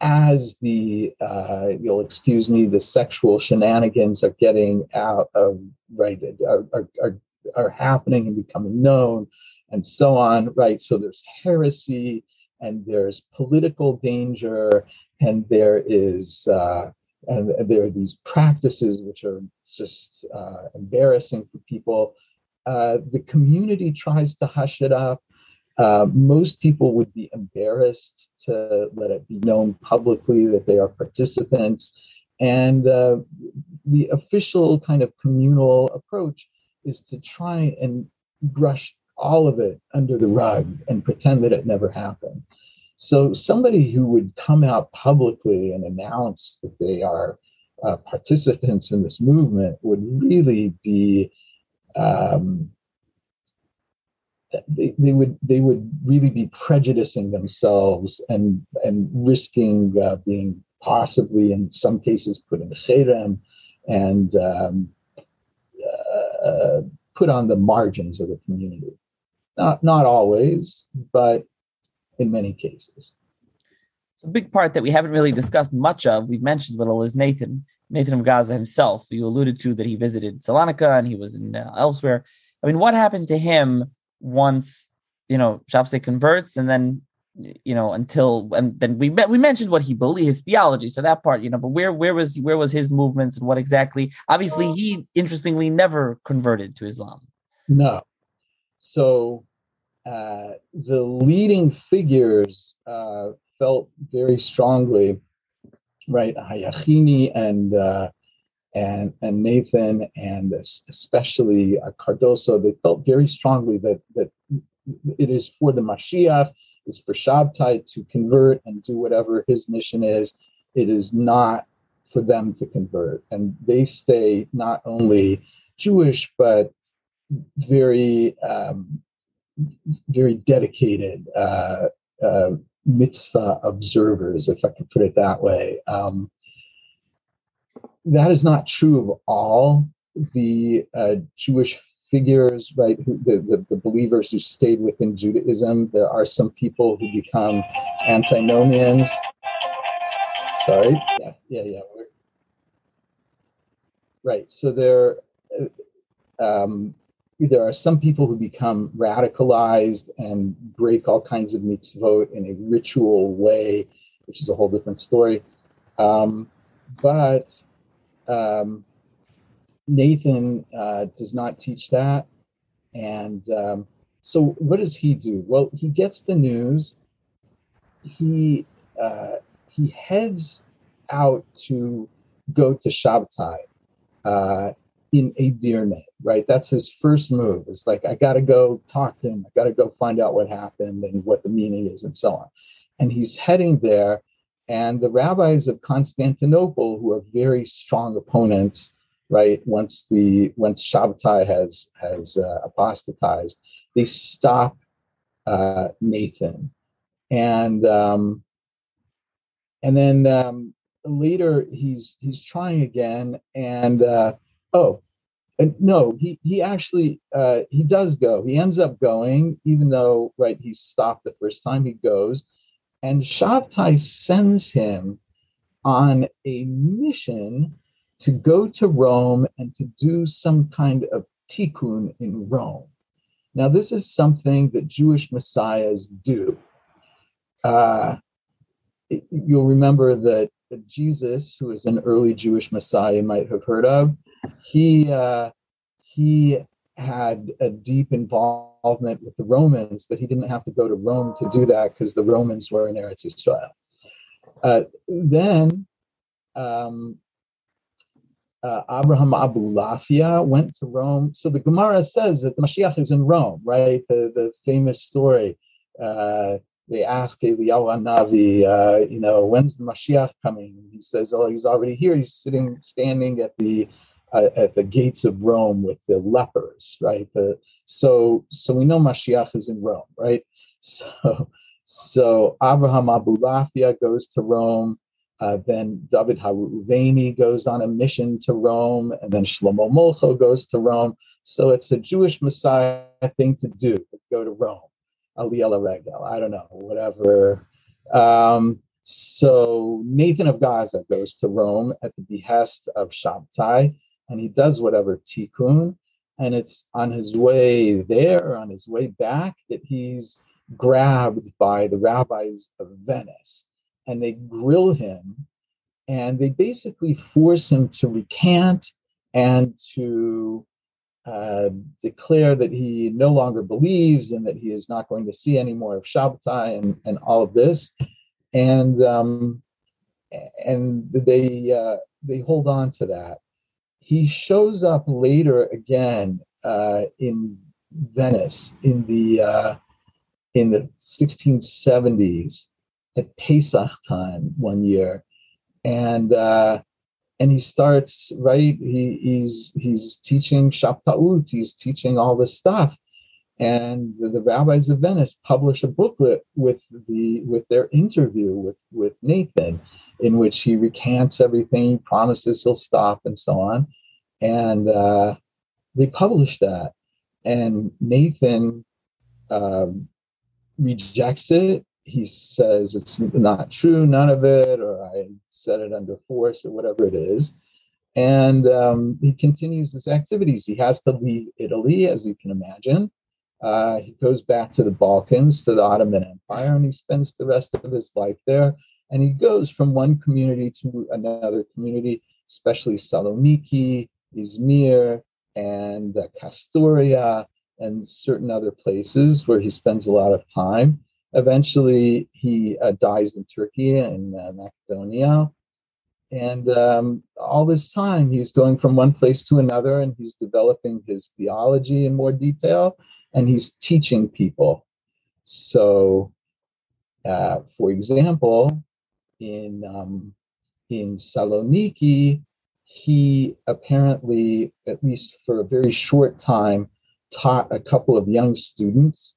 as the uh, you'll excuse me, the sexual shenanigans are getting out of right are, are, are, are happening and becoming known, and so on, right? So there's heresy and there's political danger and there is uh, and there are these practices which are just uh, embarrassing for people. Uh, the community tries to hush it up. Uh, most people would be embarrassed to let it be known publicly that they are participants. And uh, the official kind of communal approach is to try and brush all of it under the rug and pretend that it never happened. So somebody who would come out publicly and announce that they are uh, participants in this movement would really be um, they, they would they would really be prejudicing themselves and and risking uh, being possibly in some cases put in cherem and um, uh, put on the margins of the community. Not not always, but in many cases. So a big part that we haven't really discussed much of, we've mentioned little, is Nathan, Nathan of Gaza himself. You alluded to that he visited Salonika and he was in uh, elsewhere. I mean, what happened to him once, you know, Shapse converts and then, you know, until, and then we met, we mentioned what he believed, his theology. So that part, you know, but where, where was, where was his movements and what exactly, obviously he interestingly never converted to Islam. No. So uh, the leading figures uh, felt very strongly, right? Hayachini and uh, and and Nathan and especially uh, Cardoso, they felt very strongly that that it is for the Mashiach, it's for Shabtai to convert and do whatever his mission is. It is not for them to convert, and they stay not only Jewish but very um, very dedicated uh, uh, mitzvah observers, if I can put it that way. Um, that is not true of all the uh, Jewish figures, right? Who, the, the, the, believers who stayed within Judaism. There are some people who become antinomians. Sorry. Yeah, yeah, yeah. Right. So there. Uh, um, there are some people who become radicalized and break all kinds of mitzvot in a ritual way, which is a whole different story. Um, but um, Nathan uh, does not teach that. And um, so, what does he do? Well, he gets the news. He uh, he heads out to go to Shabtai. Uh, in Edirne, right? That's his first move. It's like, I got to go talk to him. I got to go find out what happened and what the meaning is and so on. And he's heading there. And the rabbis of Constantinople, who are very strong opponents, right? Once the once Shabtai has has uh, apostatized, they stop uh, Nathan, and um, and then um, later he's he's trying again, and uh, oh, and no, he he actually uh, he does go. He ends up going, even though right he stopped the first time he goes, and Shabtai sends him on a mission to go to Rome and to do some kind of tikkun in Rome. Now, this is something that Jewish messiahs do. Uh, you'll remember that Jesus, who is an early Jewish messiah, you might have heard of, he uh, he had a deep involvement with the Romans, but he didn't have to go to Rome to do that because the Romans were in Eretz Israel. Uh, then um, uh, Abraham Abulafia went to Rome. So the Gemara says that the Mashiach is in Rome, right? The, the famous story. Uh, they ask Eliyahu Navi, uh, you know, when's the Mashiach coming? He says, oh, he's already here. He's sitting, standing at the at the gates of Rome with the lepers, right? The, so so we know Mashiach is in Rome, right? <laughs> So So Abraham Abulafia goes to Rome. Uh, then David Haruveni goes on a mission to Rome, and then Shlomo Molcho goes to Rome. So it's a Jewish Messiah thing to do, go to Rome. Aliyah Regel, I don't know, whatever. Um, so Nathan of Gaza goes to Rome at the behest of Shabtai, and he does whatever tikkun. And it's on his way there, on his way back, that he's grabbed by the rabbis of Venice, and they grill him, and they basically force him to recant and to uh, declare that he no longer believes and that he is not going to see any more of Shabbatai and, and all of this. And um, and they uh, they hold on to that. He shows up later again uh, in Venice in the uh, in the 1670s at Pesach time one year, and uh, and he starts right. He, he's he's teaching Shabtaut. He's teaching all this stuff, and the, the, rabbis of Venice publish a booklet with the with their interview with with Nathan, in which he recants everything. Promises he'll stop and so on, and uh, they publish that, and Nathan. Um, rejects it. He says it's not true, none of it, or I said it under force, or whatever it is. And um, he continues his activities. He has to leave Italy, as you can imagine. Uh, he goes back to the Balkans, to the Ottoman Empire, and he spends the rest of his life there. And he goes from one community to another community, especially Saloniki, Izmir, and uh, Castoria, and certain other places where he spends a lot of time. Eventually, he uh, dies in Turkey and uh, Macedonia. And um, all this time, he's going from one place to another and he's developing his theology in more detail and he's teaching people. So, uh, for example, in, um, in Saloniki, he apparently, at least for a very short time, taught a couple of young students.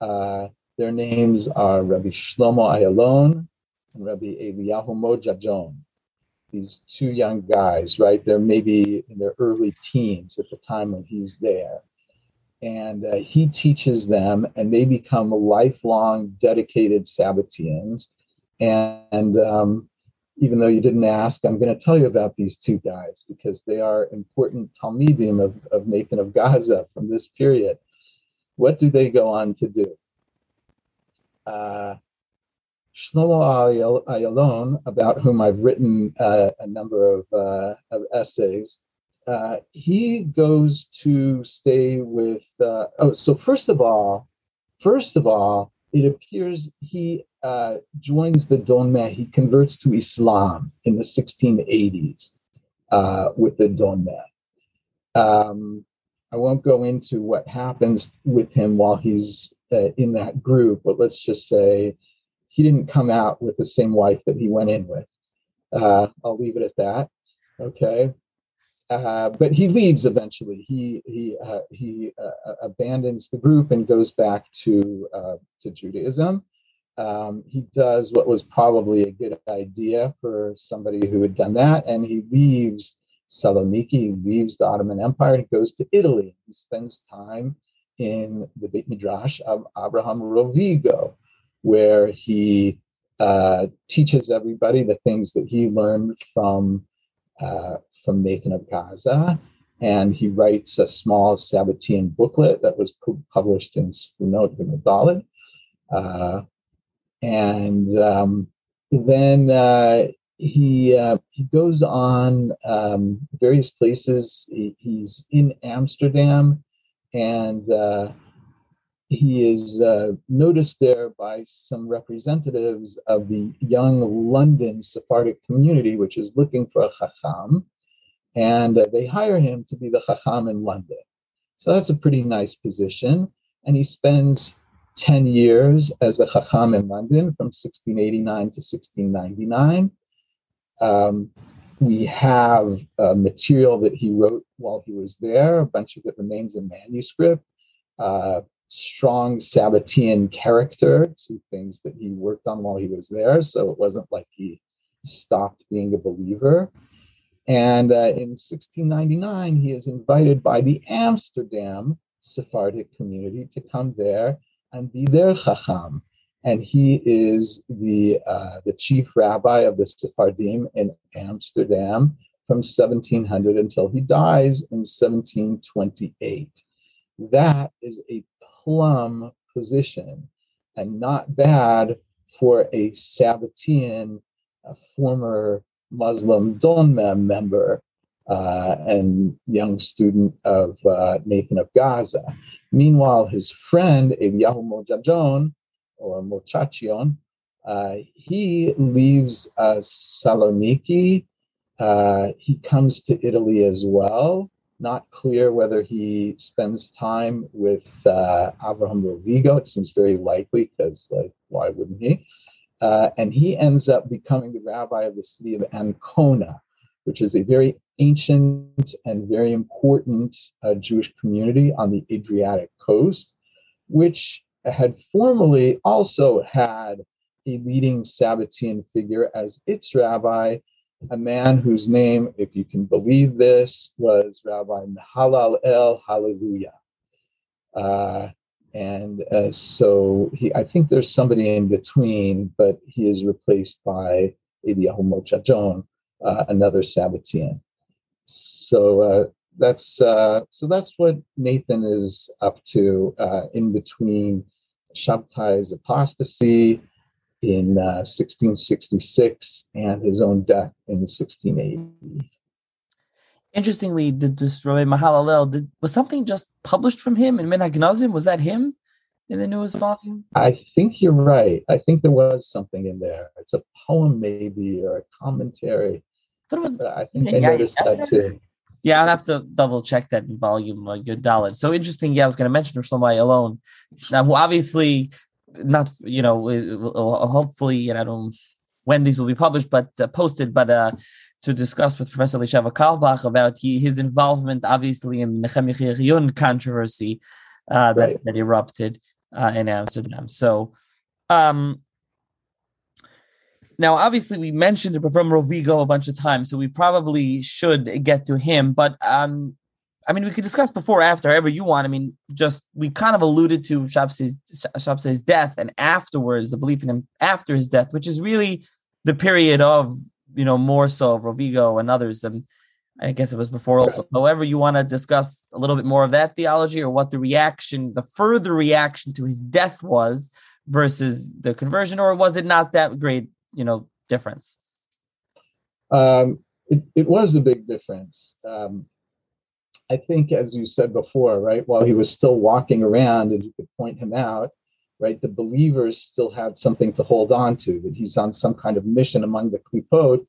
Uh, their names are Rabbi Shlomo Ayalon and Rabbi Eliyahu Mojajon. These two young guys, right? They're maybe in their early teens at the time when he's there. And uh, he teaches them, and they become lifelong dedicated Sabbateans. And, um, even though you didn't ask, I'm going to tell you about these two guys because they are important Talmidim of, of Nathan of Gaza from this period. What do they go on to do? Uh, Shlomo Ayalon, about whom I've written uh, a number of, uh, of essays, uh, he goes to stay with. Uh, oh, so first of all, first of all, it appears he uh, joins the Donmeh. He converts to Islam in the 1680s uh, with the Donmeh. Um, I won't go into what happens with him while he's uh, in that group, but let's just say he didn't come out with the same wife that he went in with. Uh, I'll leave it at that. Okay. Uh, but he leaves eventually. He he uh, he uh, abandons the group and goes back to to Judaism. Um, he does what was probably a good idea for somebody who had done that, and he leaves Saloniki, leaves the Ottoman Empire, and goes to Italy. He spends time in the Beit Midrash of Abraham Rovigo, where he uh, teaches everybody the things that he learned from uh, from Nathan of Gaza, and he writes a small Sabbatean booklet that was published in Sfunot. Uh, and um, then uh, he uh, he goes on um, various places. He, he's in Amsterdam, and uh, he is uh, noticed there by some representatives of the young London Sephardic community, which is looking for a chacham, and uh, they hire him to be the chacham in London. So that's a pretty nice position, and he spends 10 years as a Chacham in London from 1689 to 1699. Um, we have uh, material that he wrote while he was there. A bunch of it remains in manuscript. Uh, strong Sabbatean character, two things that he worked on while he was there. So it wasn't like he stopped being a believer. And uh, in 1699, he is invited by the Amsterdam Sephardic community to come there and be their Chacham. And he is the, uh, the chief rabbi of the Sephardim in Amsterdam from 1700 until he dies in 1728. That is a plum position and not bad for a Sabbatean, a former Muslim Donmeh member uh, and young student of uh, Nathan of Gaza. Meanwhile, his friend Eliyahu Mojajon, or Mochachion, uh, he leaves uh, Saloniki. Uh, he comes to Italy as well. Not clear whether he spends time with uh, Avraham Rovigo. It seems very likely because, like, why wouldn't he? And he ends up becoming the rabbi of the city of Ancona, which is a very ancient and very important uh, Jewish community on the Adriatic coast, which had formerly also had a leading Sabbatean figure as its rabbi, a man whose name, if you can believe this, was Rabbi Mahalal El Hallelujah. Uh, and uh, so he, I think there's somebody in between, but he is replaced by Eliyahu Mochajon, uh, another Sabbatean. So uh, that's uh, so that's what Nathan is up to uh, in between Shabbatai's apostasy in 1666 uh, and his own death in 1680. Interestingly, the destroy Mahalalel did was something just published from him in Minhag Nazim? Was that him in the newest volume? I think you're right. I think there was something in there. It's a poem, maybe, or a commentary. I, was, I think I noticed that too. Yeah, I'll have to double check that in volume uh, your dollar. So interesting. Yeah, I was going to mention Shlomo Ayalon. Now, obviously, not you know, hopefully, and I don't when these will be published, but uh, posted. But uh, to discuss with Professor Elisheva Carlebach about he, his involvement, obviously, in the Nechemia controversy uh, that, right. that erupted uh, in Amsterdam. So, um, now, obviously, we mentioned the from Rovigo a bunch of times, so we probably should get to him. But um, I mean, we could discuss before, after, however you want. I mean, just we kind of alluded to Shabsai's death and afterwards, the belief in him after his death, which is really the period of you know, more so Rovigo and others. And I guess it was before also. However, you want to discuss a little bit more of that theology or what the reaction, the further reaction to his death was versus the conversion, or was it not that great, you know, difference? Um, it, it was a big difference. Um, I think, as you said before, right, while he was still walking around and you could point him out, right? The believers still had something to hold on to, that he's on some kind of mission among the Klipot,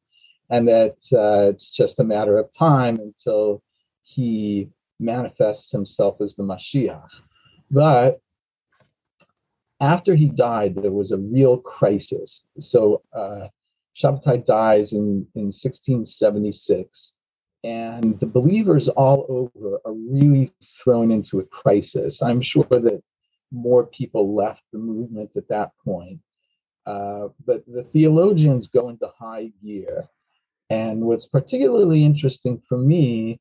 and that uh, it's just a matter of time until he manifests himself as the Mashiach. But after he died, there was a real crisis. So uh, Shabbatai dies in, in 1676, and the believers all over are really thrown into a crisis. I'm sure that more people left the movement at that point. Uh, but the theologians go into high gear. And what's particularly interesting for me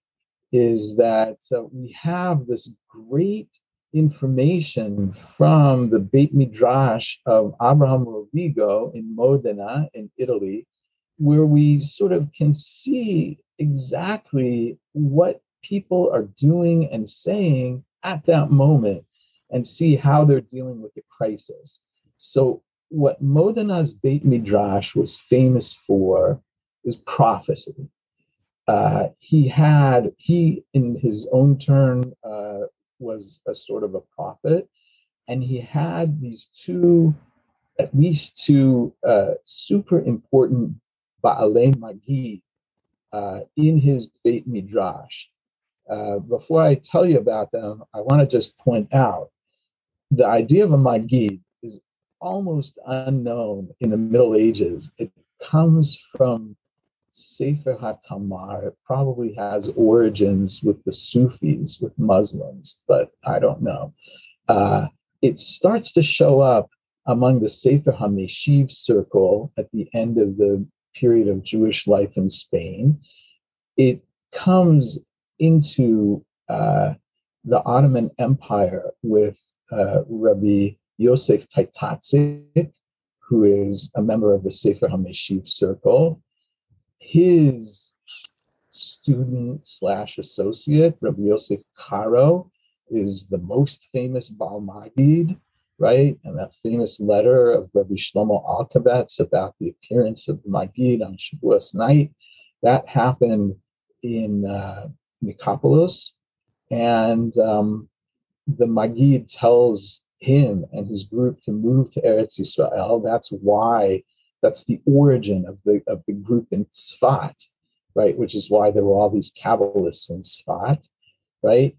is that uh, we have this great information from the Beit Midrash of Abraham Rovigo in Modena in Italy, where we sort of can see exactly what people are doing and saying at that moment and see how they're dealing with the crisis. So, what Modena's Beit Midrash was famous for is prophecy. Uh, he had, he in his own turn uh, was a sort of a prophet, and he had these two, at least two uh, super important Baalei Magid uh, in his Beit Midrash. Uh, before I tell you about them, I want to just point out the idea of a Magid is almost unknown in the Middle Ages. It comes from Sefer HaTamar. Probably has origins with the Sufis, with Muslims, but I don't know. uh, it starts to show up among the Sefer HaMeshiv circle at the end of the period of Jewish life in Spain. It comes into uh, the Ottoman Empire with uh, Rabbi Yosef Taitatzik, who is a member of the Sefer HaMeshiv circle. His student slash associate, Rabbi Yosef Karo, is the most famous Baal Magid, right? And that famous letter of Rabbi Shlomo Alkabetz about the appearance of the Magid on Shavuos night, that happened in uh, Nicopolis. And um, the Magid tells him and his group to move to Eretz Israel. That's why, that's the origin of the, of the group in Tzfat, right? Which is why there were all these Kabbalists in Tzfat, right?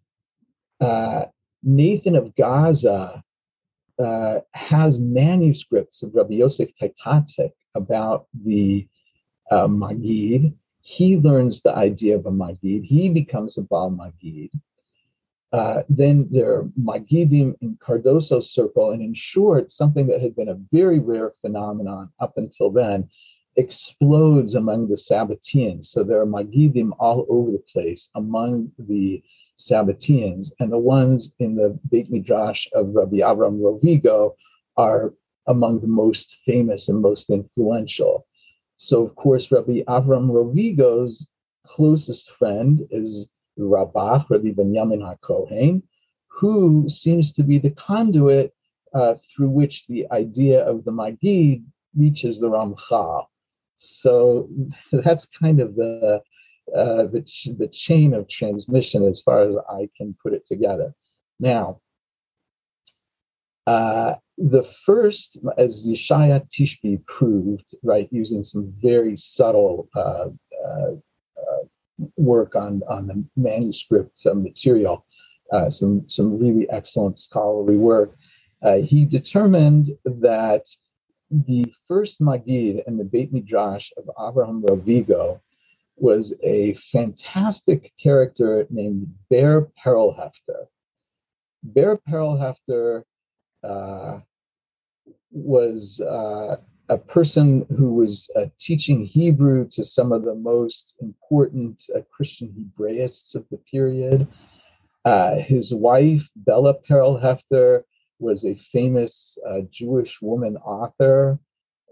Uh, Nathan of Gaza uh, has manuscripts of Rabbi Yosef Taitazak about the uh, Magid. He learns the idea of a Magid. He becomes a Baal Magid. Uh, then there are Magidim in Cardoso's circle, and in short, something that had been a very rare phenomenon up until then explodes among the Sabbateans. So there are Magidim all over the place among the Sabbateans, and the ones in the Beit Midrash of Rabbi Avram Rovigo are among the most famous and most influential. So, of course, Rabbi Avram Rovigo's closest friend is Rabbach, Rabbi Benjamin HaKohen, who seems to be the conduit uh, through which the idea of the Magid reaches the Ramchal. So <laughs> that's kind of the uh, the, ch- the chain of transmission as far as I can put it together. Now, uh, the first, as Yeshaya Tishbi proved, right, using some very subtle uh, uh, uh work on, on the manuscript material, uh, some, some really excellent scholarly work, he determined that the first Magid and the Beit Midrash of Abraham Rovigo was a fantastic character named Ber Perlhefter. Ber Perlhefter uh, was uh, a person who was uh, teaching Hebrew to some of the most important uh, Christian Hebraists of the period. Uh, his wife, Bella Perlhefter, was a famous uh, Jewish woman author.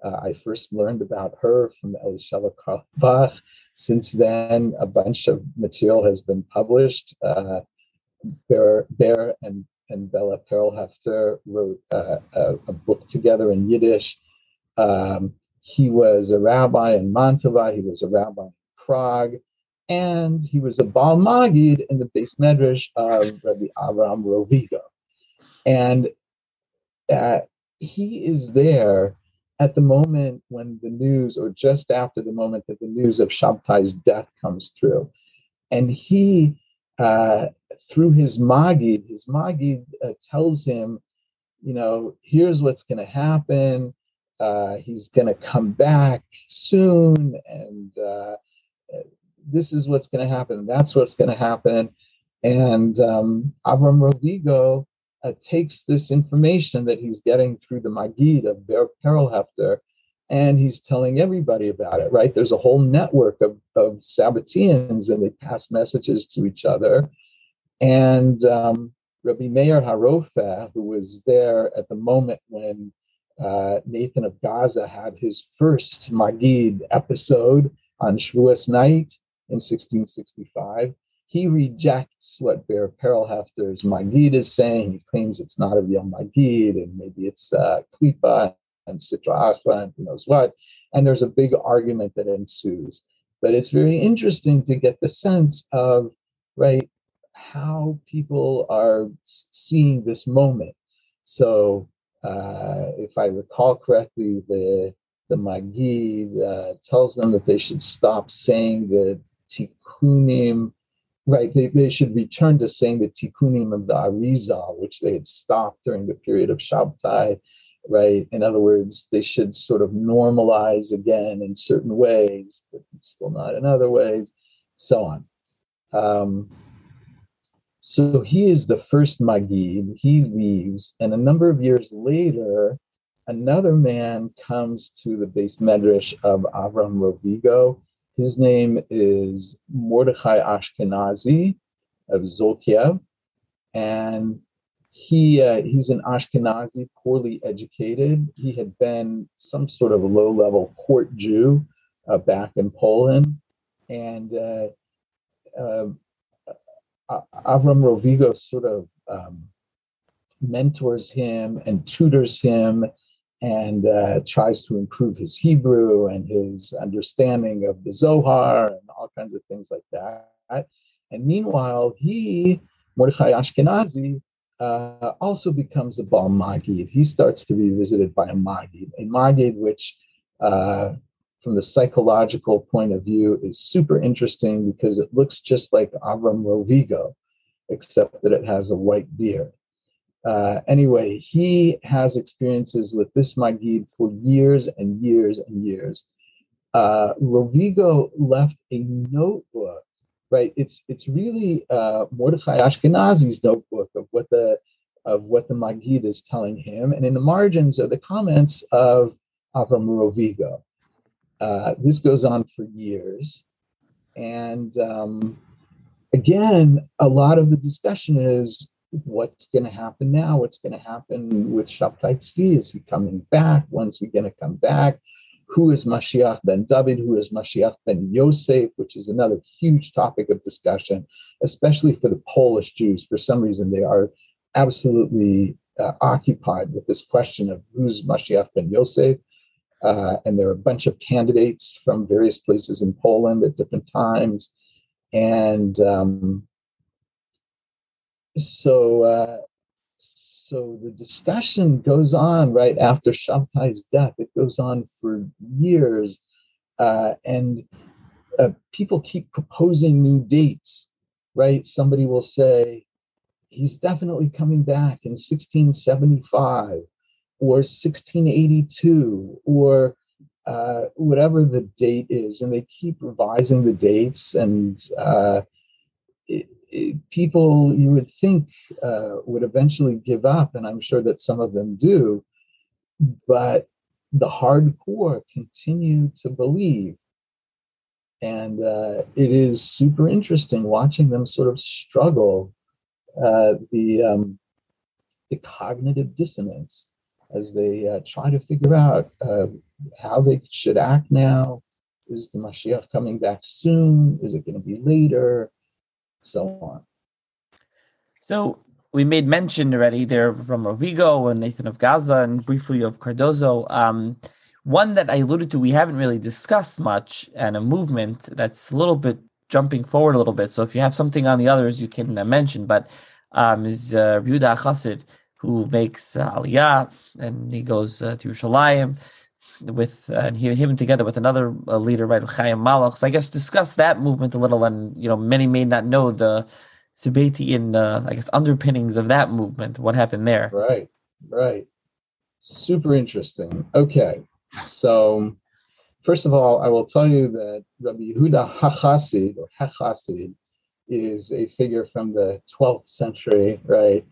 I first learned about her from Elisheva Carlebach. Since then, a bunch of material has been published. Uh, Ber, Ber and, and Bella Perlhefter wrote uh, a, a, book together in Yiddish. Um, he was a rabbi in Mantova, he was a rabbi in Prague, and he was a Baal Magid in the beis medrash of Rabbi Avraham Rovigo. And uh, he is there at the moment when the news, or just after the moment that the news of Shabtai's death comes through. And he, uh, through his Magid, his Magid uh, tells him, you know, here's what's going to happen. Uh, he's going to come back soon, and uh, this is what's going to happen. That's what's going to happen. And um, Avram Rovigo uh, takes this information that he's getting through the Magid of Ber Perlhefter and he's telling everybody about it, right? There's a whole network of, of Sabbateans and they pass messages to each other. And um, Rabbi Meir Harofe, who was there at the moment when uh, Nathan of Gaza had his first Magid episode on Shavuos night in 1665, he rejects what Ber Perlhefter's Magid is saying. He claims it's not a real Magid, and maybe it's uh, Klipa and Sitra Achra and who knows what. And there's a big argument that ensues. But it's very interesting to get the sense of, right, how people are seeing this moment. So, uh, if I recall correctly, the the Magid uh, tells them that they should stop saying the tikkunim right, they, they should return to saying the tikkunim of the Arizal, which they had stopped during the period of Shabtai, right? In other words, they should sort of normalize again in certain ways, but still not in other ways, so on. Um, So he is the first Magid. He leaves, and a number of years later, another man comes to the beis medrash of Avram Rovigo. His name is Mordechai Ashkenazi of Zolkiev, and he uh, he's an Ashkenazi, poorly educated. He had been some sort of low-level court Jew uh, back in Poland, and uh, uh Avram Rovigo sort of um, mentors him and tutors him and uh, tries to improve his Hebrew and his understanding of the Zohar and all kinds of things like that. And meanwhile, he, Mordechai Ashkenazi, uh, also becomes a Baal Magid. He starts to be visited by a Magid, a Magid which, uh, from the psychological point of view, is super interesting because it looks just like Avram Rovigo, except that it has a white beard. Uh, anyway, he has experiences with this Magid for years and years and years. Uh, Rovigo left a notebook right? It's it's really uh, Mordechai Ashkenazi's notebook of what the of what the Magid is telling him, and in the margins are the comments of Avram Rovigo. Uh, this goes on for years, and um, again, a lot of the discussion is what's going to happen now? What's going to happen with Shabtai Tzvi? Is he coming back? When's he going to come back? who is Mashiach ben David, who is Mashiach ben Yosef, which is another huge topic of discussion, especially for the Polish Jews. For some reason, they are absolutely uh, occupied with this question of who's Mashiach ben Yosef. Uh, and there are a bunch of candidates from various places in Poland at different times. And um, so uh, so the discussion goes on right after Shabtai's death. It goes on for years, uh, and uh, people keep proposing new dates. Right? Somebody will say he's definitely coming back in 1675 or 1682 or uh, whatever the date is, and they keep revising the dates and. Uh, it, people you would think uh, would eventually give up, and I'm sure that some of them do, but the hardcore continue to believe. And uh, it is super interesting watching them sort of struggle uh, the, um, the cognitive dissonance as they uh, try to figure out uh, how they should act now. Is the Mashiach coming back soon? Is it going to be later? so on. So we made mention already there from Rovigo and Nathan of Gaza and briefly of Cardoso. Um, one that I alluded to, we haven't really discussed much, and a movement that's a little bit jumping forward a little bit. So if you have something on the others, you can uh, mention. But um, is uh, Yehuda Chassid, who makes uh, Aliyah, and he goes uh, to Yerushalayim with uh, and he, him together with another uh, leader, right, Chaim Malach. So I guess discuss that movement a little, and you know, many may not know the Sabbatean, uh, I guess, underpinnings of that movement. What happened there? Right, right. Super interesting. Okay, so first of all, I will tell you that Rabbi Yehuda HaChassid or HaChassid is a figure from the 12th century, right?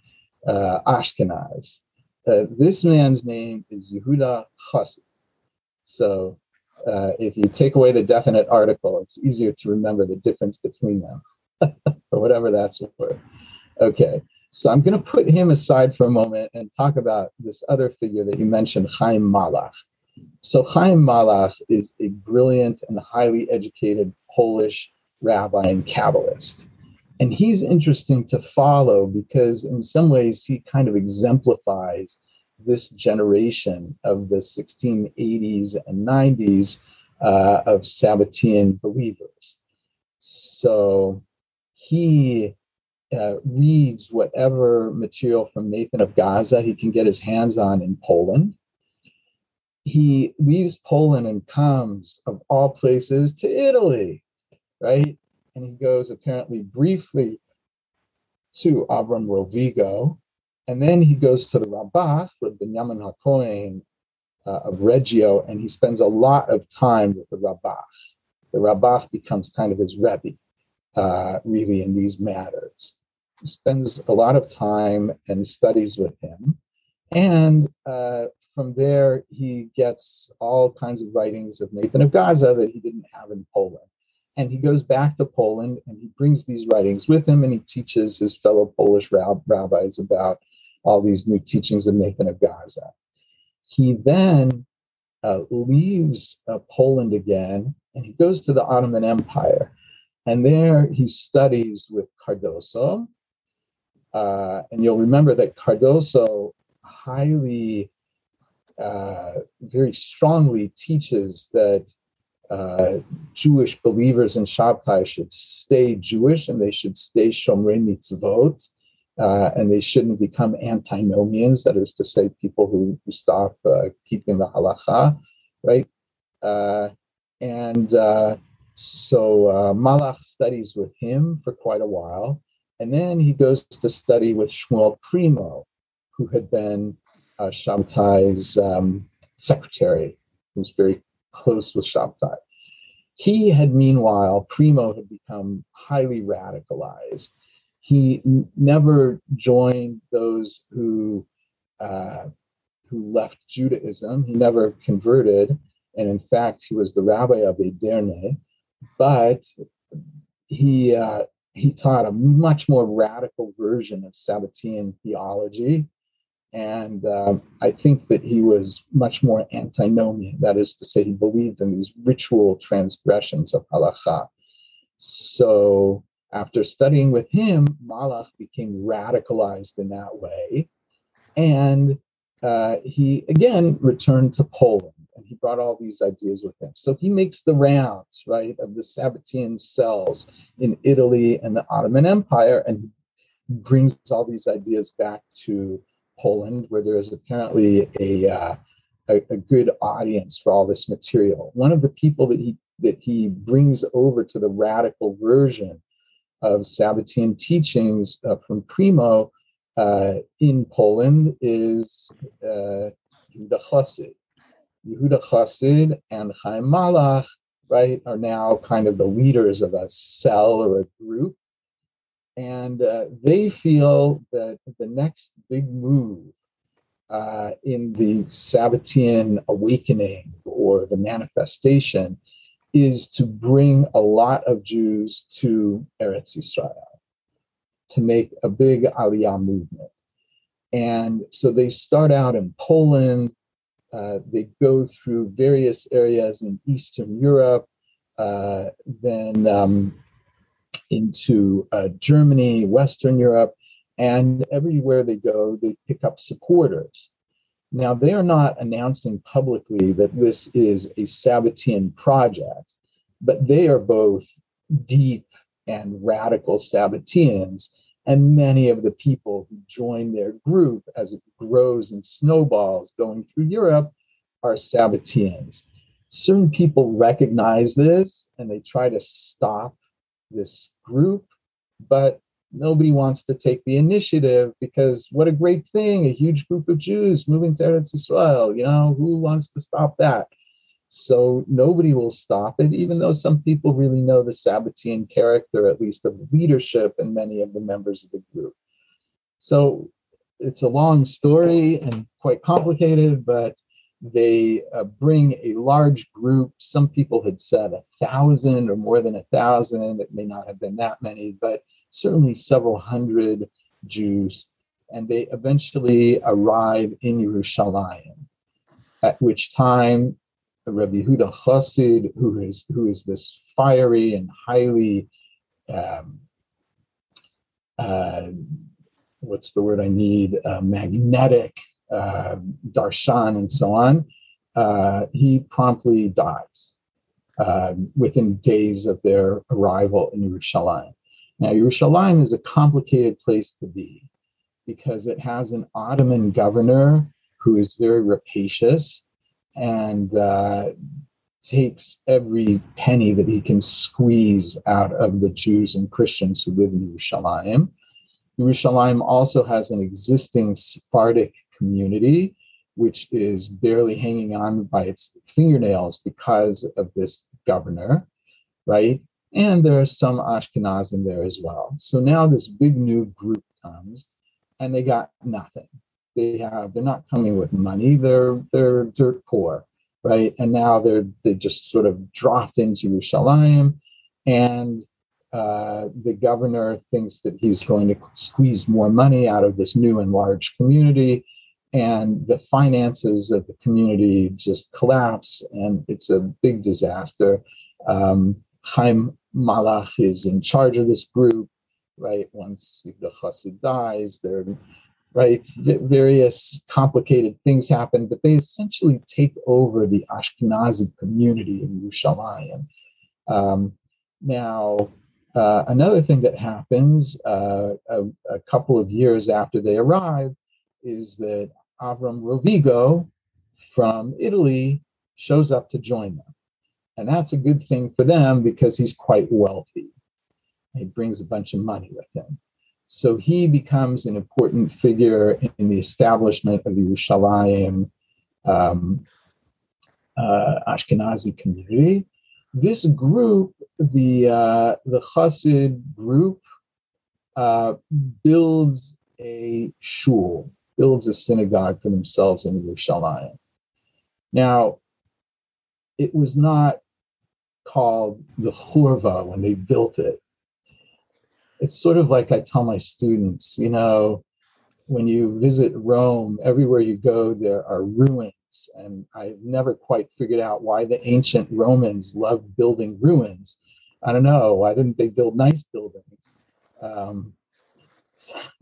Uh, Ashkenaz. Uh, this man's name is Yehuda Chassid. So uh, if you take away the definite article, it's easier to remember the difference between them, <laughs> or whatever that's worth. Okay, so I'm going to put him aside for a moment and talk about this other figure that you mentioned, Chaim Malach. So Chaim Malach is a brilliant and highly educated Polish rabbi and Kabbalist. And he's interesting to follow because, in some ways, he kind of exemplifies this generation of the 1680s and 90s uh, of Sabbatean believers. So he uh, reads whatever material from Nathan of Gaza he can get his hands on in Poland. He leaves Poland and comes, of all places, to Italy, right? And he goes apparently briefly to Avram Rovigo, and then he goes to the Rabbach for Binyamin HaKohen uh, of Reggio, and he spends a lot of time with the Rabbach. The Rabbach becomes kind of his Rebbe, uh, really, in these matters. spends a lot of time and studies with him. And uh, from there, he gets all kinds of writings of Nathan of Gaza that he didn't have in Poland. And he goes back to Poland and he brings these writings with him and he teaches his fellow Polish rab- rabbis about all these new teachings of Nathan of Gaza. He then uh, leaves uh, Poland again and he goes to the Ottoman Empire. And there he studies with Cardoso. Uh, and you'll remember that Cardoso highly, uh, very strongly teaches that uh, Jewish believers in Shabtai should stay Jewish and they should stay Shomrei Mitzvot. Uh, and they shouldn't become antinomians, that is to say, people who, who stop uh, keeping the halacha, right? Uh, and uh, so Malach studies with him for quite a while. And then he goes to study with Shmuel Primo, who had been uh, Shabtai's um, secretary, who was very close with Shabtai. He had, meanwhile, Primo had become highly radicalized. He n- never joined those who uh, who left Judaism. He never converted, and in fact, he was the rabbi of Edirne. But he uh, he taught a much more radical version of Sabbatean theology, and uh, I think that he was much more antinomian. That is to say, he believed in these ritual transgressions of halacha. So after studying with him, Malach became radicalized in that way, and uh, he again returned to Poland and he brought all these ideas with him. So he makes the rounds, right, of the Sabbatean cells in Italy and the Ottoman Empire and brings all these ideas back to Poland, where there is apparently a, uh, a, a good audience for all this material. One of the people that he that he brings over to the radical version of Sabbatean teachings uh, from Primo uh, in Poland is uh, the Chassid. Yehuda Chassid and Chaim Malach, right, are now kind of the leaders of a cell or a group. And uh, they feel that the next big move uh, in the Sabbatean awakening or the manifestation is to bring a lot of Jews to Eretz Israel, to make a big Aliyah movement. And so they start out in Poland, uh, they go through various areas in Eastern Europe, uh, then um, into uh, Germany, Western Europe, and everywhere they go, they pick up supporters. Now, they are not announcing publicly that this is a Sabbatean project, but they are both deep and radical Sabbateans and many of the people who join their group as it grows and snowballs going through Europe are Sabbateans. Certain people recognize this and they try to stop this group, but nobody wants to take the initiative because what a great thing, a huge group of Jews moving to Eretz Israel. You know, who wants to stop that? So nobody will stop it, even though some people really know the Sabbatean character, at least of leadership and many of the members of the group. So it's a long story and quite complicated, but they uh, bring a large group. Some people had said a thousand or more than a thousand. It may not have been that many, but certainly several hundred Jews. And they eventually arrive in Yerushalayim, at which time Rabbi Huda Chassid, who is who is this fiery and highly um, uh, what's the word I need uh, magnetic uh, darshan and so on, uh, he promptly dies uh, within days of their arrival in Yerushalayim. Now, Yerushalayim is a complicated place to be because it has an Ottoman governor who is very rapacious and uh, takes every penny that he can squeeze out of the Jews and Christians who live in Yerushalayim. Yerushalayim also has an existing Sephardic community, which is barely hanging on by its fingernails because of this governor, right? and there are some Ashkenazim there as well. So now this big new group comes, and they got nothing. They have they're not coming with money. They're they're dirt poor, right? And now they're they just sort of dropped into Yerushalayim, and uh, the governor thinks that he's going to squeeze more money out of this new and large community, and the finances of the community just collapse, and it's a big disaster. Um, Chaim Malach is in charge of this group, right? Once the Chassid dies, there, right? Various complicated things happen, but they essentially take over the Ashkenazi community in Yerushalayim. Um, now, uh, another thing that happens uh, a, a, couple of years after they arrive is that Avram Rovigo from Italy shows up to join them. And that's a good thing for them because he's quite wealthy. He brings a bunch of money with him. So he becomes an important figure in the establishment of the Yerushalayim um, uh, Ashkenazi community this group, the uh, the Chassid group, uh, builds a shul, builds a synagogue for themselves in Yerushalayim. Now, it was not called the Churva when they built it. It's sort of like I tell my students, you know, when you visit Rome, everywhere you go, there are ruins and I've never quite figured out why the ancient Romans loved building ruins. I don't know. Why didn't they build nice buildings? Um, <laughs>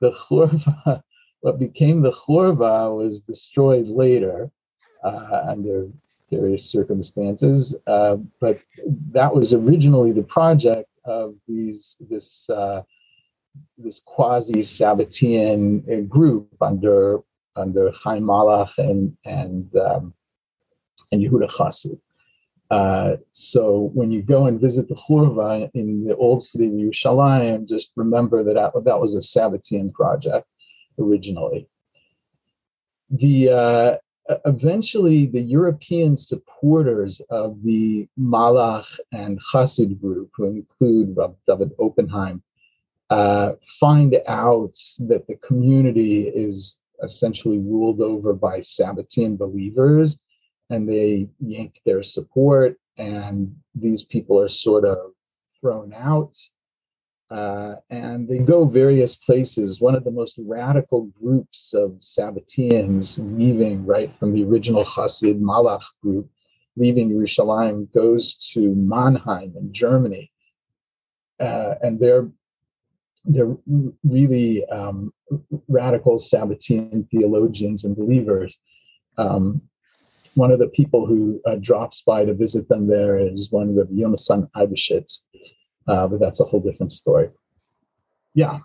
the Churva, what became the Churva was destroyed later uh, under various circumstances. Uh, but that was originally the project of these this uh, this quasi Sabbatean group under under Chaim Malach and and um, and Yehuda Chassid. Uh, so when you go and visit the Churva in the old city of Yerushalayim, just remember that that was a Sabbatean project originally. The uh, eventually the European supporters of the Malach and Chassid group, who include Rav David Oppenheim, uh, find out that the community is essentially ruled over by Sabbatean believers, and they yank their support, and these people are sort of thrown out. Uh, and they go various places. One of the most radical groups of Sabbateans leaving right from the original Hasid Malach group, leaving Yerushalayim, goes to Mannheim in Germany. Uh, and they're they're really um, radical Sabbatean theologians and believers. Um, one of the people who uh, drops by to visit them there is one of Yonasan Eibeshitz, uh, but that's a whole different story. Yeah.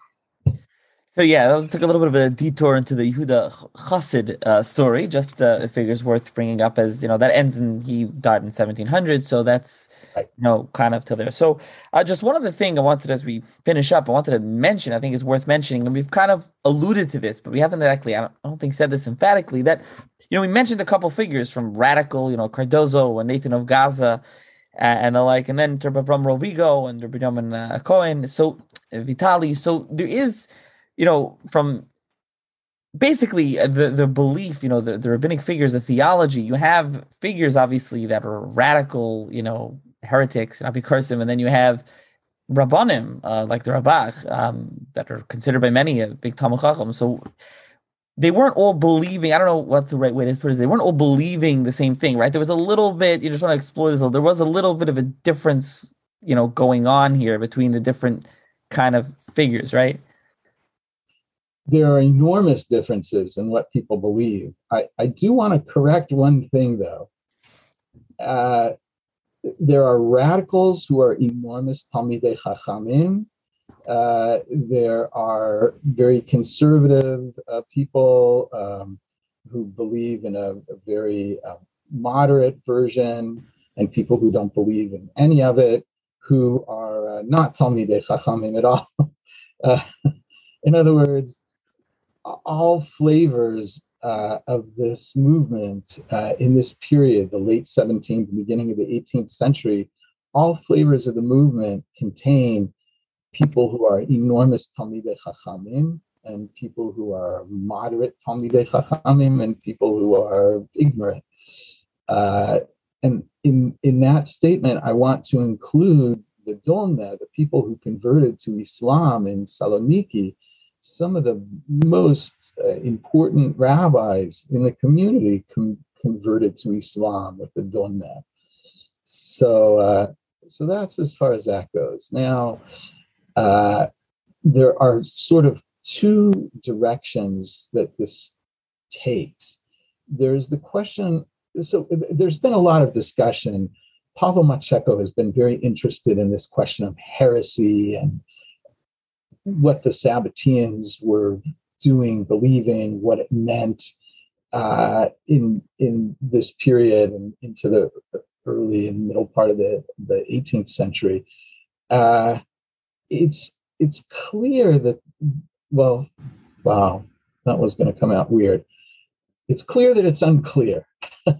So yeah, that was took a little bit of a detour into the Yehuda Chassid uh, story. Just uh, figures worth bringing up as you know that ends and he died in 1700, so that's right. you know kind of to there. So uh, just one other thing I wanted as we finish up, I wanted to mention. I think is worth mentioning, and we've kind of alluded to this, but we haven't exactly. I don't, I don't think said this emphatically. That you know we mentioned a couple figures from Radical, you know Cardoso and Nathan of Gaza. And the like, and then Rabbi Rovigo and Rabbi uh, Cohen, so Vitali. So there is you know, from basically uh, the the belief, you know, the, the rabbinic figures, the theology, you have figures obviously that are radical, you know, heretics, not cursive, and then you have rabbanim uh, like the Rabbach um, that are considered by many a big Talmud Chacham. So they weren't all believing. I don't know what the right way to put it. They weren't all believing the same thing, right? There was a little bit. You just want to explore this. There was a little bit of a difference, you know, going on here between the different kind of figures, right? there are enormous differences in what people believe. I, I do want to correct one thing, though. Uh, there are radicals who are enormous Talmidei Chachamim. Uh, there are very conservative uh, people um, who believe in a, a very uh, moderate version, and people who don't believe in any of it, who are uh, not Talmidei Chachamim at all. <laughs> Uh, in other words, all flavors uh, of this movement in this period, the late 17th, beginning of the 18th century, all flavors of the movement contain people who are enormous Talmidei Chachamim and people who are moderate Talmidei Chachamim and people who are ignorant. Uh, and in, in that statement, I want to include the Donmeh, the people who converted to Islam in Saloniki, some of the most uh, important rabbis in the community com- converted to Islam with the Donmeh. So, uh, so that's as far as that goes. Now, uh, there are sort of two directions that this takes. There's the question. So, there's been a lot of discussion. Pawel Maciejko has been very interested in this question of heresy and what the Sabbateans were doing, believing, what it meant uh, in in this period and into the early and middle part of the, the 18th century. Uh, it's it's clear that well, wow, that was going to come out weird. It's clear that it's unclear. <laughs>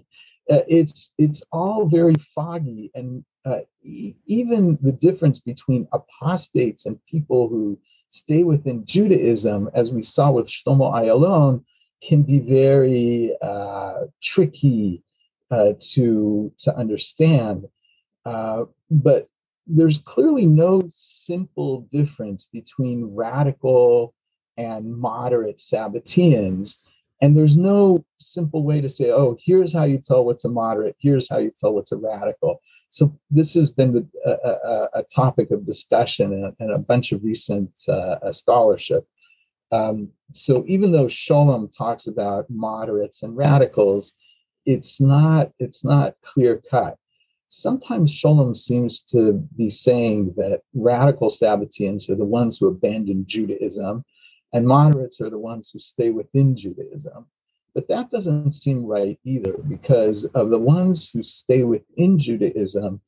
Uh, it's it's all very foggy, and uh, e- even the difference between apostates and people who stay within Judaism, as we saw with Shlomo Ayalon, can be very uh, tricky uh, to to understand. Uh, but there's clearly no simple difference between radical and moderate Sabbateans. And there's no simple way to say, oh, here's how you tell what's a moderate, here's how you tell what's a radical. So this has been the, a, a, a, topic of discussion and, a bunch of recent uh, scholarship. Um, so even though Scholem talks about moderates and radicals, it's not it's not clear cut. Sometimes Scholem seems to be saying that radical Sabbateans are the ones who abandon Judaism, and moderates are the ones who stay within Judaism. But that doesn't seem right either, because of the ones who stay within Judaism,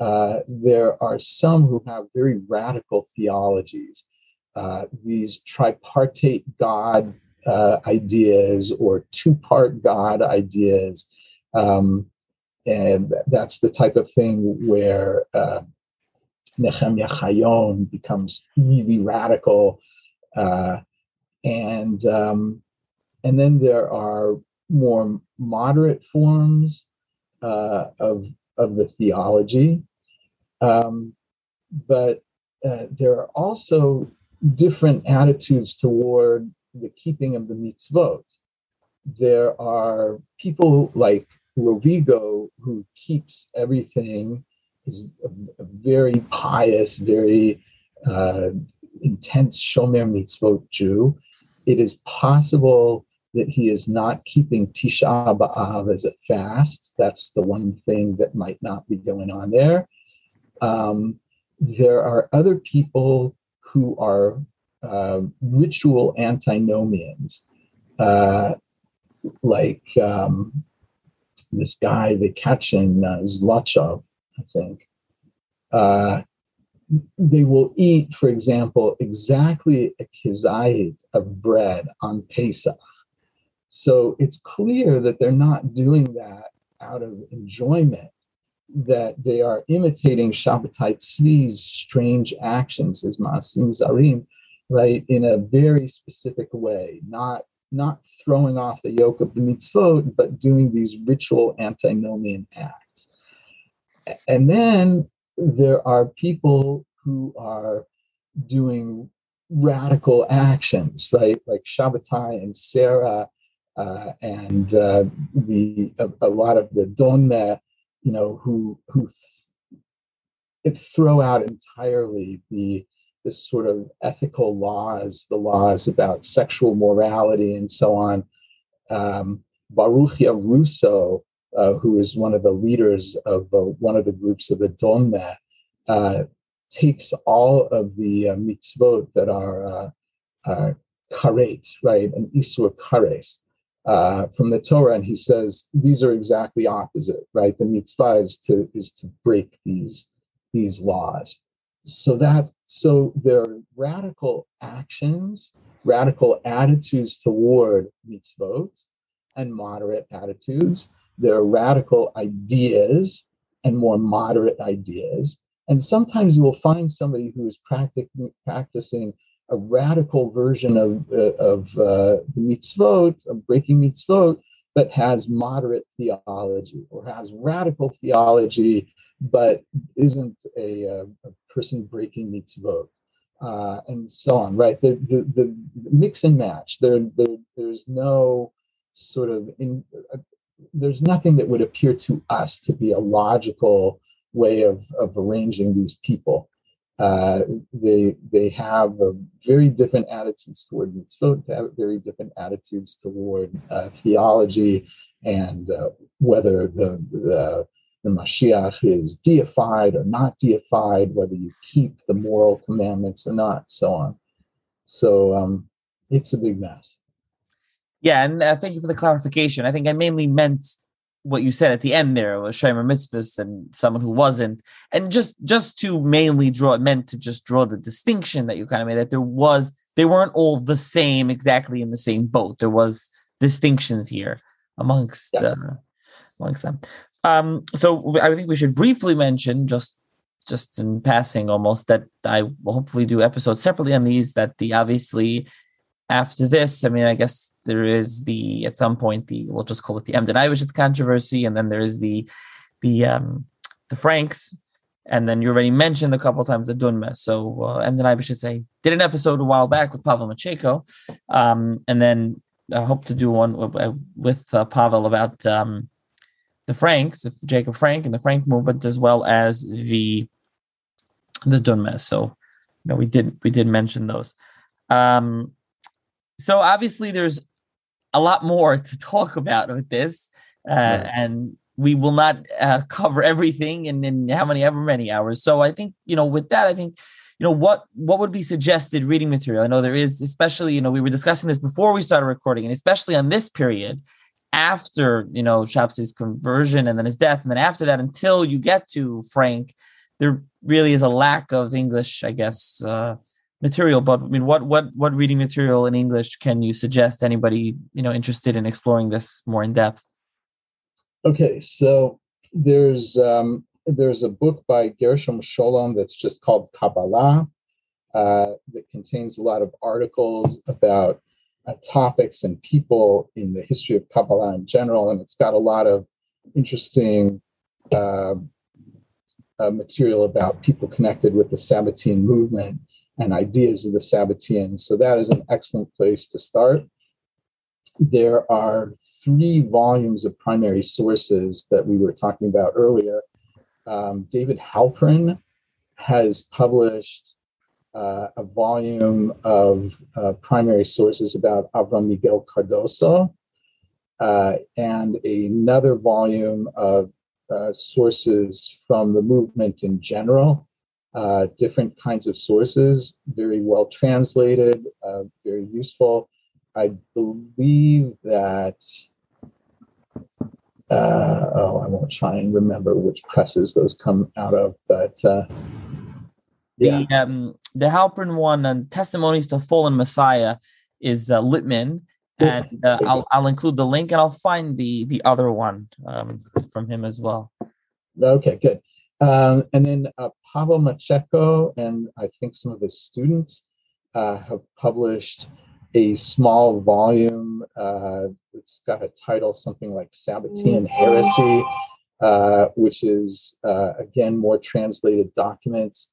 uh, there are some who have very radical theologies. Uh, these tripartite God uh, ideas or two part God ideas. Um, and that's the type of thing where uh, Nehemiah Chayon becomes really radical. Uh, and um, and then there are more moderate forms uh, of of the theology, um, but uh, there are also different attitudes toward the keeping of the mitzvot. There are people like Rovigo who keeps everything, is a, a very pious, very uh, intense Shomer mitzvot Jew. It is possible that he is not keeping Tisha B'Av as a fast. That's the one thing that might not be going on there. Um, there are other people who are uh, ritual antinomians, uh, like um, this guy the Kachin in uh, Zlotchov, I think. Uh, they will eat, for example, exactly a kizayit of bread on Pesach. So it's clear that they're not doing that out of enjoyment that they are imitating Shabbatai Tzvi's strange actions as Masim Zarim, right, in a very specific way, not not throwing off the yoke of the mitzvot, but doing these ritual antinomian acts. And then there are people who are doing radical actions, right, like Shabbatai and Sarah, uh, and uh, the a, a, lot of the Donmeh you know, who who th- throw out entirely the this sort of ethical laws, the laws about sexual morality and so on. Um, Baruchia Russo, uh, who is one of the leaders of uh, one of the groups of the Donmeh, uh, takes all of the uh, mitzvot that are uh, uh, karet, right, and isur kares, uh, from the Torah, and he says these are exactly opposite, right? The mitzvah is to is to break these these laws. So that so there are radical actions, radical attitudes toward mitzvot, and moderate attitudes. There are radical ideas, and more moderate ideas. And sometimes you will find somebody who is practic- practicing a radical version of, uh, of uh, mitzvot, of breaking mitzvot, but has moderate theology or has radical theology, but isn't a, a, a person breaking mitzvot. Uh, and so on, right? The, the, the mix and match. There, there, there's no sort of in, uh, there's nothing that would appear to us to be a logical way of, of arranging these people. Uh, they they have very different attitudes toward mitzvot, they have very different attitudes toward uh, theology and uh, whether the, the the Mashiach is deified or not deified, whether you keep the moral commandments or not, so on. So um, it's a big mess. Yeah, and uh, thank you for the clarification. I think I mainly meant what you said at the end there was Shomer Mitzvahs and someone who wasn't. And just just to mainly draw it meant to just draw the distinction that you kind of made that there was they weren't all the same exactly in the same boat. There was distinctions here amongst yeah. uh, amongst them. Um, so I think we should briefly mention just just in passing almost that I will hopefully do episodes separately on these that the obviously after this, I mean, I guess there is the at some point the we'll just call it the Emden Eibishitz controversy, and then there is the the um the Franks, and then you already mentioned a couple times the Donmeh. So uh, Emden Eibishitz say did an episode a while back with Pawel Maciejko, um, and then I hope to do one with, with uh, Pawel about um, the Franks, Jacob Frank and the Frank movement, as well as the the Donmeh. So you know we did we did mention those. Um, so obviously there's a lot more to talk about with this, uh, right. and we will not uh, cover everything in, in how many ever many hours. So I think you know with that, I think you know what what would be suggested reading material. I know there is, especially you know we were discussing this before we started recording, and especially on this period after you know Shapsi's conversion and then his death, and then after that until you get to Frank, there really is a lack of English, I guess. Uh, material but i mean what what what reading material in english can you suggest anybody you know interested in exploring this more in depth okay so there's um there's a book by gershom scholem that's just called kabbalah uh, that contains a lot of articles about uh, topics and people in the history of kabbalah in general and it's got a lot of interesting uh, uh material about people connected with the sabbatean movement and ideas of the Sabbatean. So that is an excellent place to start. There are three volumes of primary sources that we were talking about earlier. Um, David Halperin has published uh, a volume of uh, primary sources about Avram Miguel Cardoso uh, and another volume of uh, sources from the movement in general uh, different kinds of sources, very well translated, uh, very useful. I believe that, oh, I won't try and remember which presses those come out of, but uh, yeah. The, um, the Halperin one and Testimonies to Fallen Messiah is uh, Littman. And uh, I'll, I'll include the link and I'll find the the other one um, from him as well. Okay, good. Um, and then uh, Pawel Maciejko and I think some of his students uh, have published a small volume. Uh, it's got a title something like Sabbatean Heresy, uh, which is uh, again more translated documents.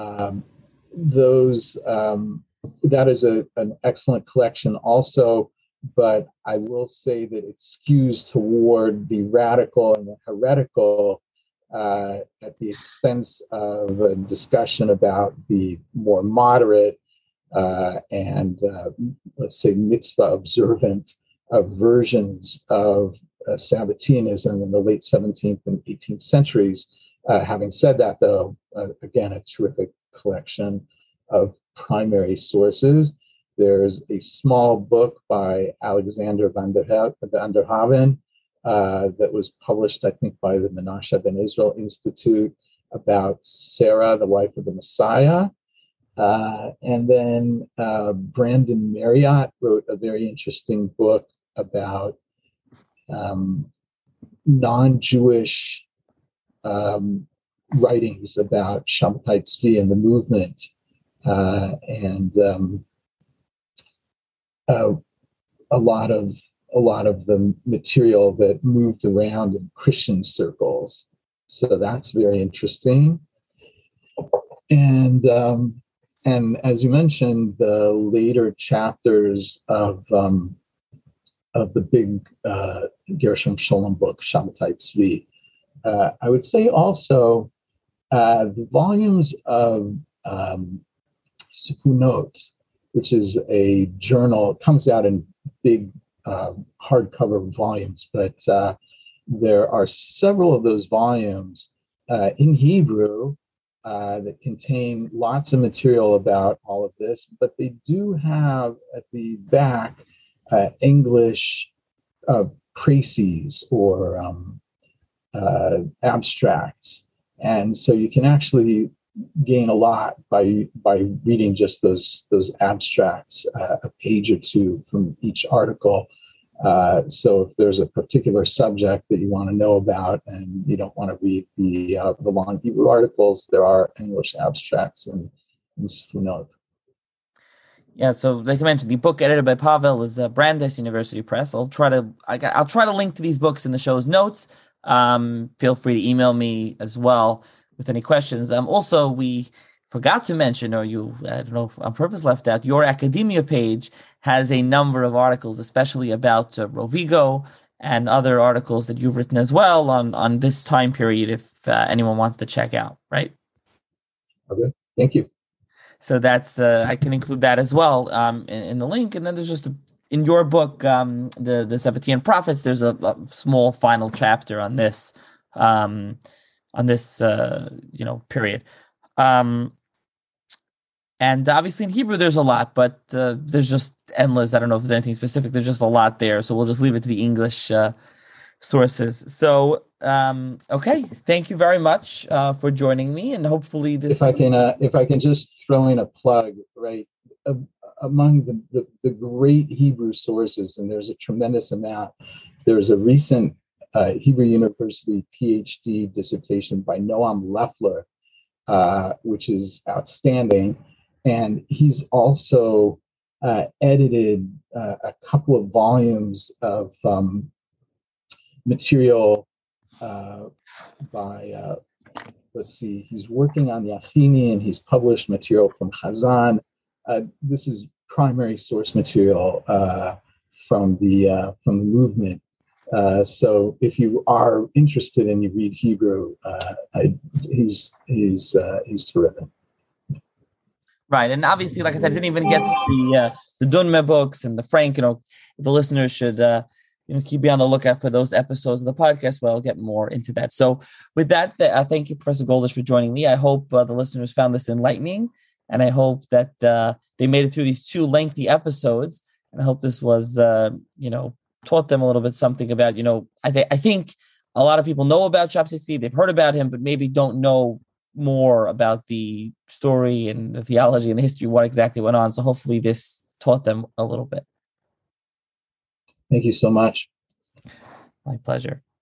Um, those um, that is a, an excellent collection also but I will say that it skews toward the radical and the heretical uh, at the expense of a discussion about the more moderate uh, and, uh, let's say, mitzvah observant versions of uh, Sabbateanism in the late 17th and 18th centuries. Uh, having said that, though, uh, again, a terrific collection of primary sources. There's a small book by Alexander van der, van der Haven uh, that was published, I think, by the Menashe Ben Israel Institute about Sarah, the wife of the Messiah. Uh, and then uh, Brandon Marriott wrote a very interesting book about um, non Jewish um, writings about Shabbatai Tzvi and the movement, uh, and um, uh, a lot of a lot of the material that moved around in Christian circles. So that's very interesting. And um, and as you mentioned, the later chapters of um, of the big uh, Gershom Scholem book, Shabbatai Tzvi. Uh, I would say also uh, the volumes of um, Sefunot, which is a journal, comes out in big uh, hardcover volumes, but uh, there are several of those volumes uh, in Hebrew uh, that contain lots of material about all of this, but they do have at the back uh, English précis or um, uh, abstracts, and so you can actually gain a lot by by reading just those those abstracts, uh, a page or two from each article. Uh, so if there's a particular subject that you want to know about and you don't want to read the uh, the long Hebrew articles, there are English abstracts in, in Sefunot. Yeah, so like I mentioned, the book edited by Pawel is uh, Brandeis University Press. I'll try to I, will try to link to these books in the show's notes. Um, feel free to email me as well with any questions. Um, also, we forgot to mention, or you I don't know on purpose left out, your academia page has a number of articles, especially about uh, Rovigo and other articles that you've written as well on on this time period. If uh, anyone wants to check out, right? Okay, thank you. So that's uh, I can include that as well um, in, in, the link. And then there's just a, in your book, um, the the Sabbatean prophets. There's a, a, small final chapter on this um, on this uh, you know period. Um, and obviously in Hebrew there's a lot, but uh, there's just endless. I don't know if there's anything specific. There's just a lot there, so we'll just leave it to the English uh, sources. So um, okay, thank you very much uh, for joining me, and hopefully this. If I can, uh, if I can just throw in a plug, right? Uh, among the, the, the great Hebrew sources, and there's a tremendous amount. There's a recent uh, Hebrew University PhD dissertation by Noam Leffler, uh, which is outstanding, and he's also uh, edited uh, a couple of volumes of um, material uh, by, uh, let's see, he's working on the Athenian, he's published material from Chazan. Uh, this is primary source material uh, from the uh, from the movement. Uh, so if you are interested and you read Hebrew, I, he's he's he's terrific. Right, and obviously, like I said, I didn't even get the the Donmeh books and the Frank. You know, the listeners should you know, keep be on the lookout for those episodes of the podcast where I'll get more into that. So, with that, th- I thank you, Professor Goldish, for joining me. I hope uh, the listeners found this enlightening, and I hope that uh, they made it through these two lengthy episodes. And I hope this was, uh, you know, taught them a little bit something about, you know, I, th- I think a lot of people know about Shabtai Tzvi, they've heard about him, but maybe don't know more about the story and the theology and the history, what exactly went on. So, hopefully, this taught them a little bit. Thank you so much. My pleasure.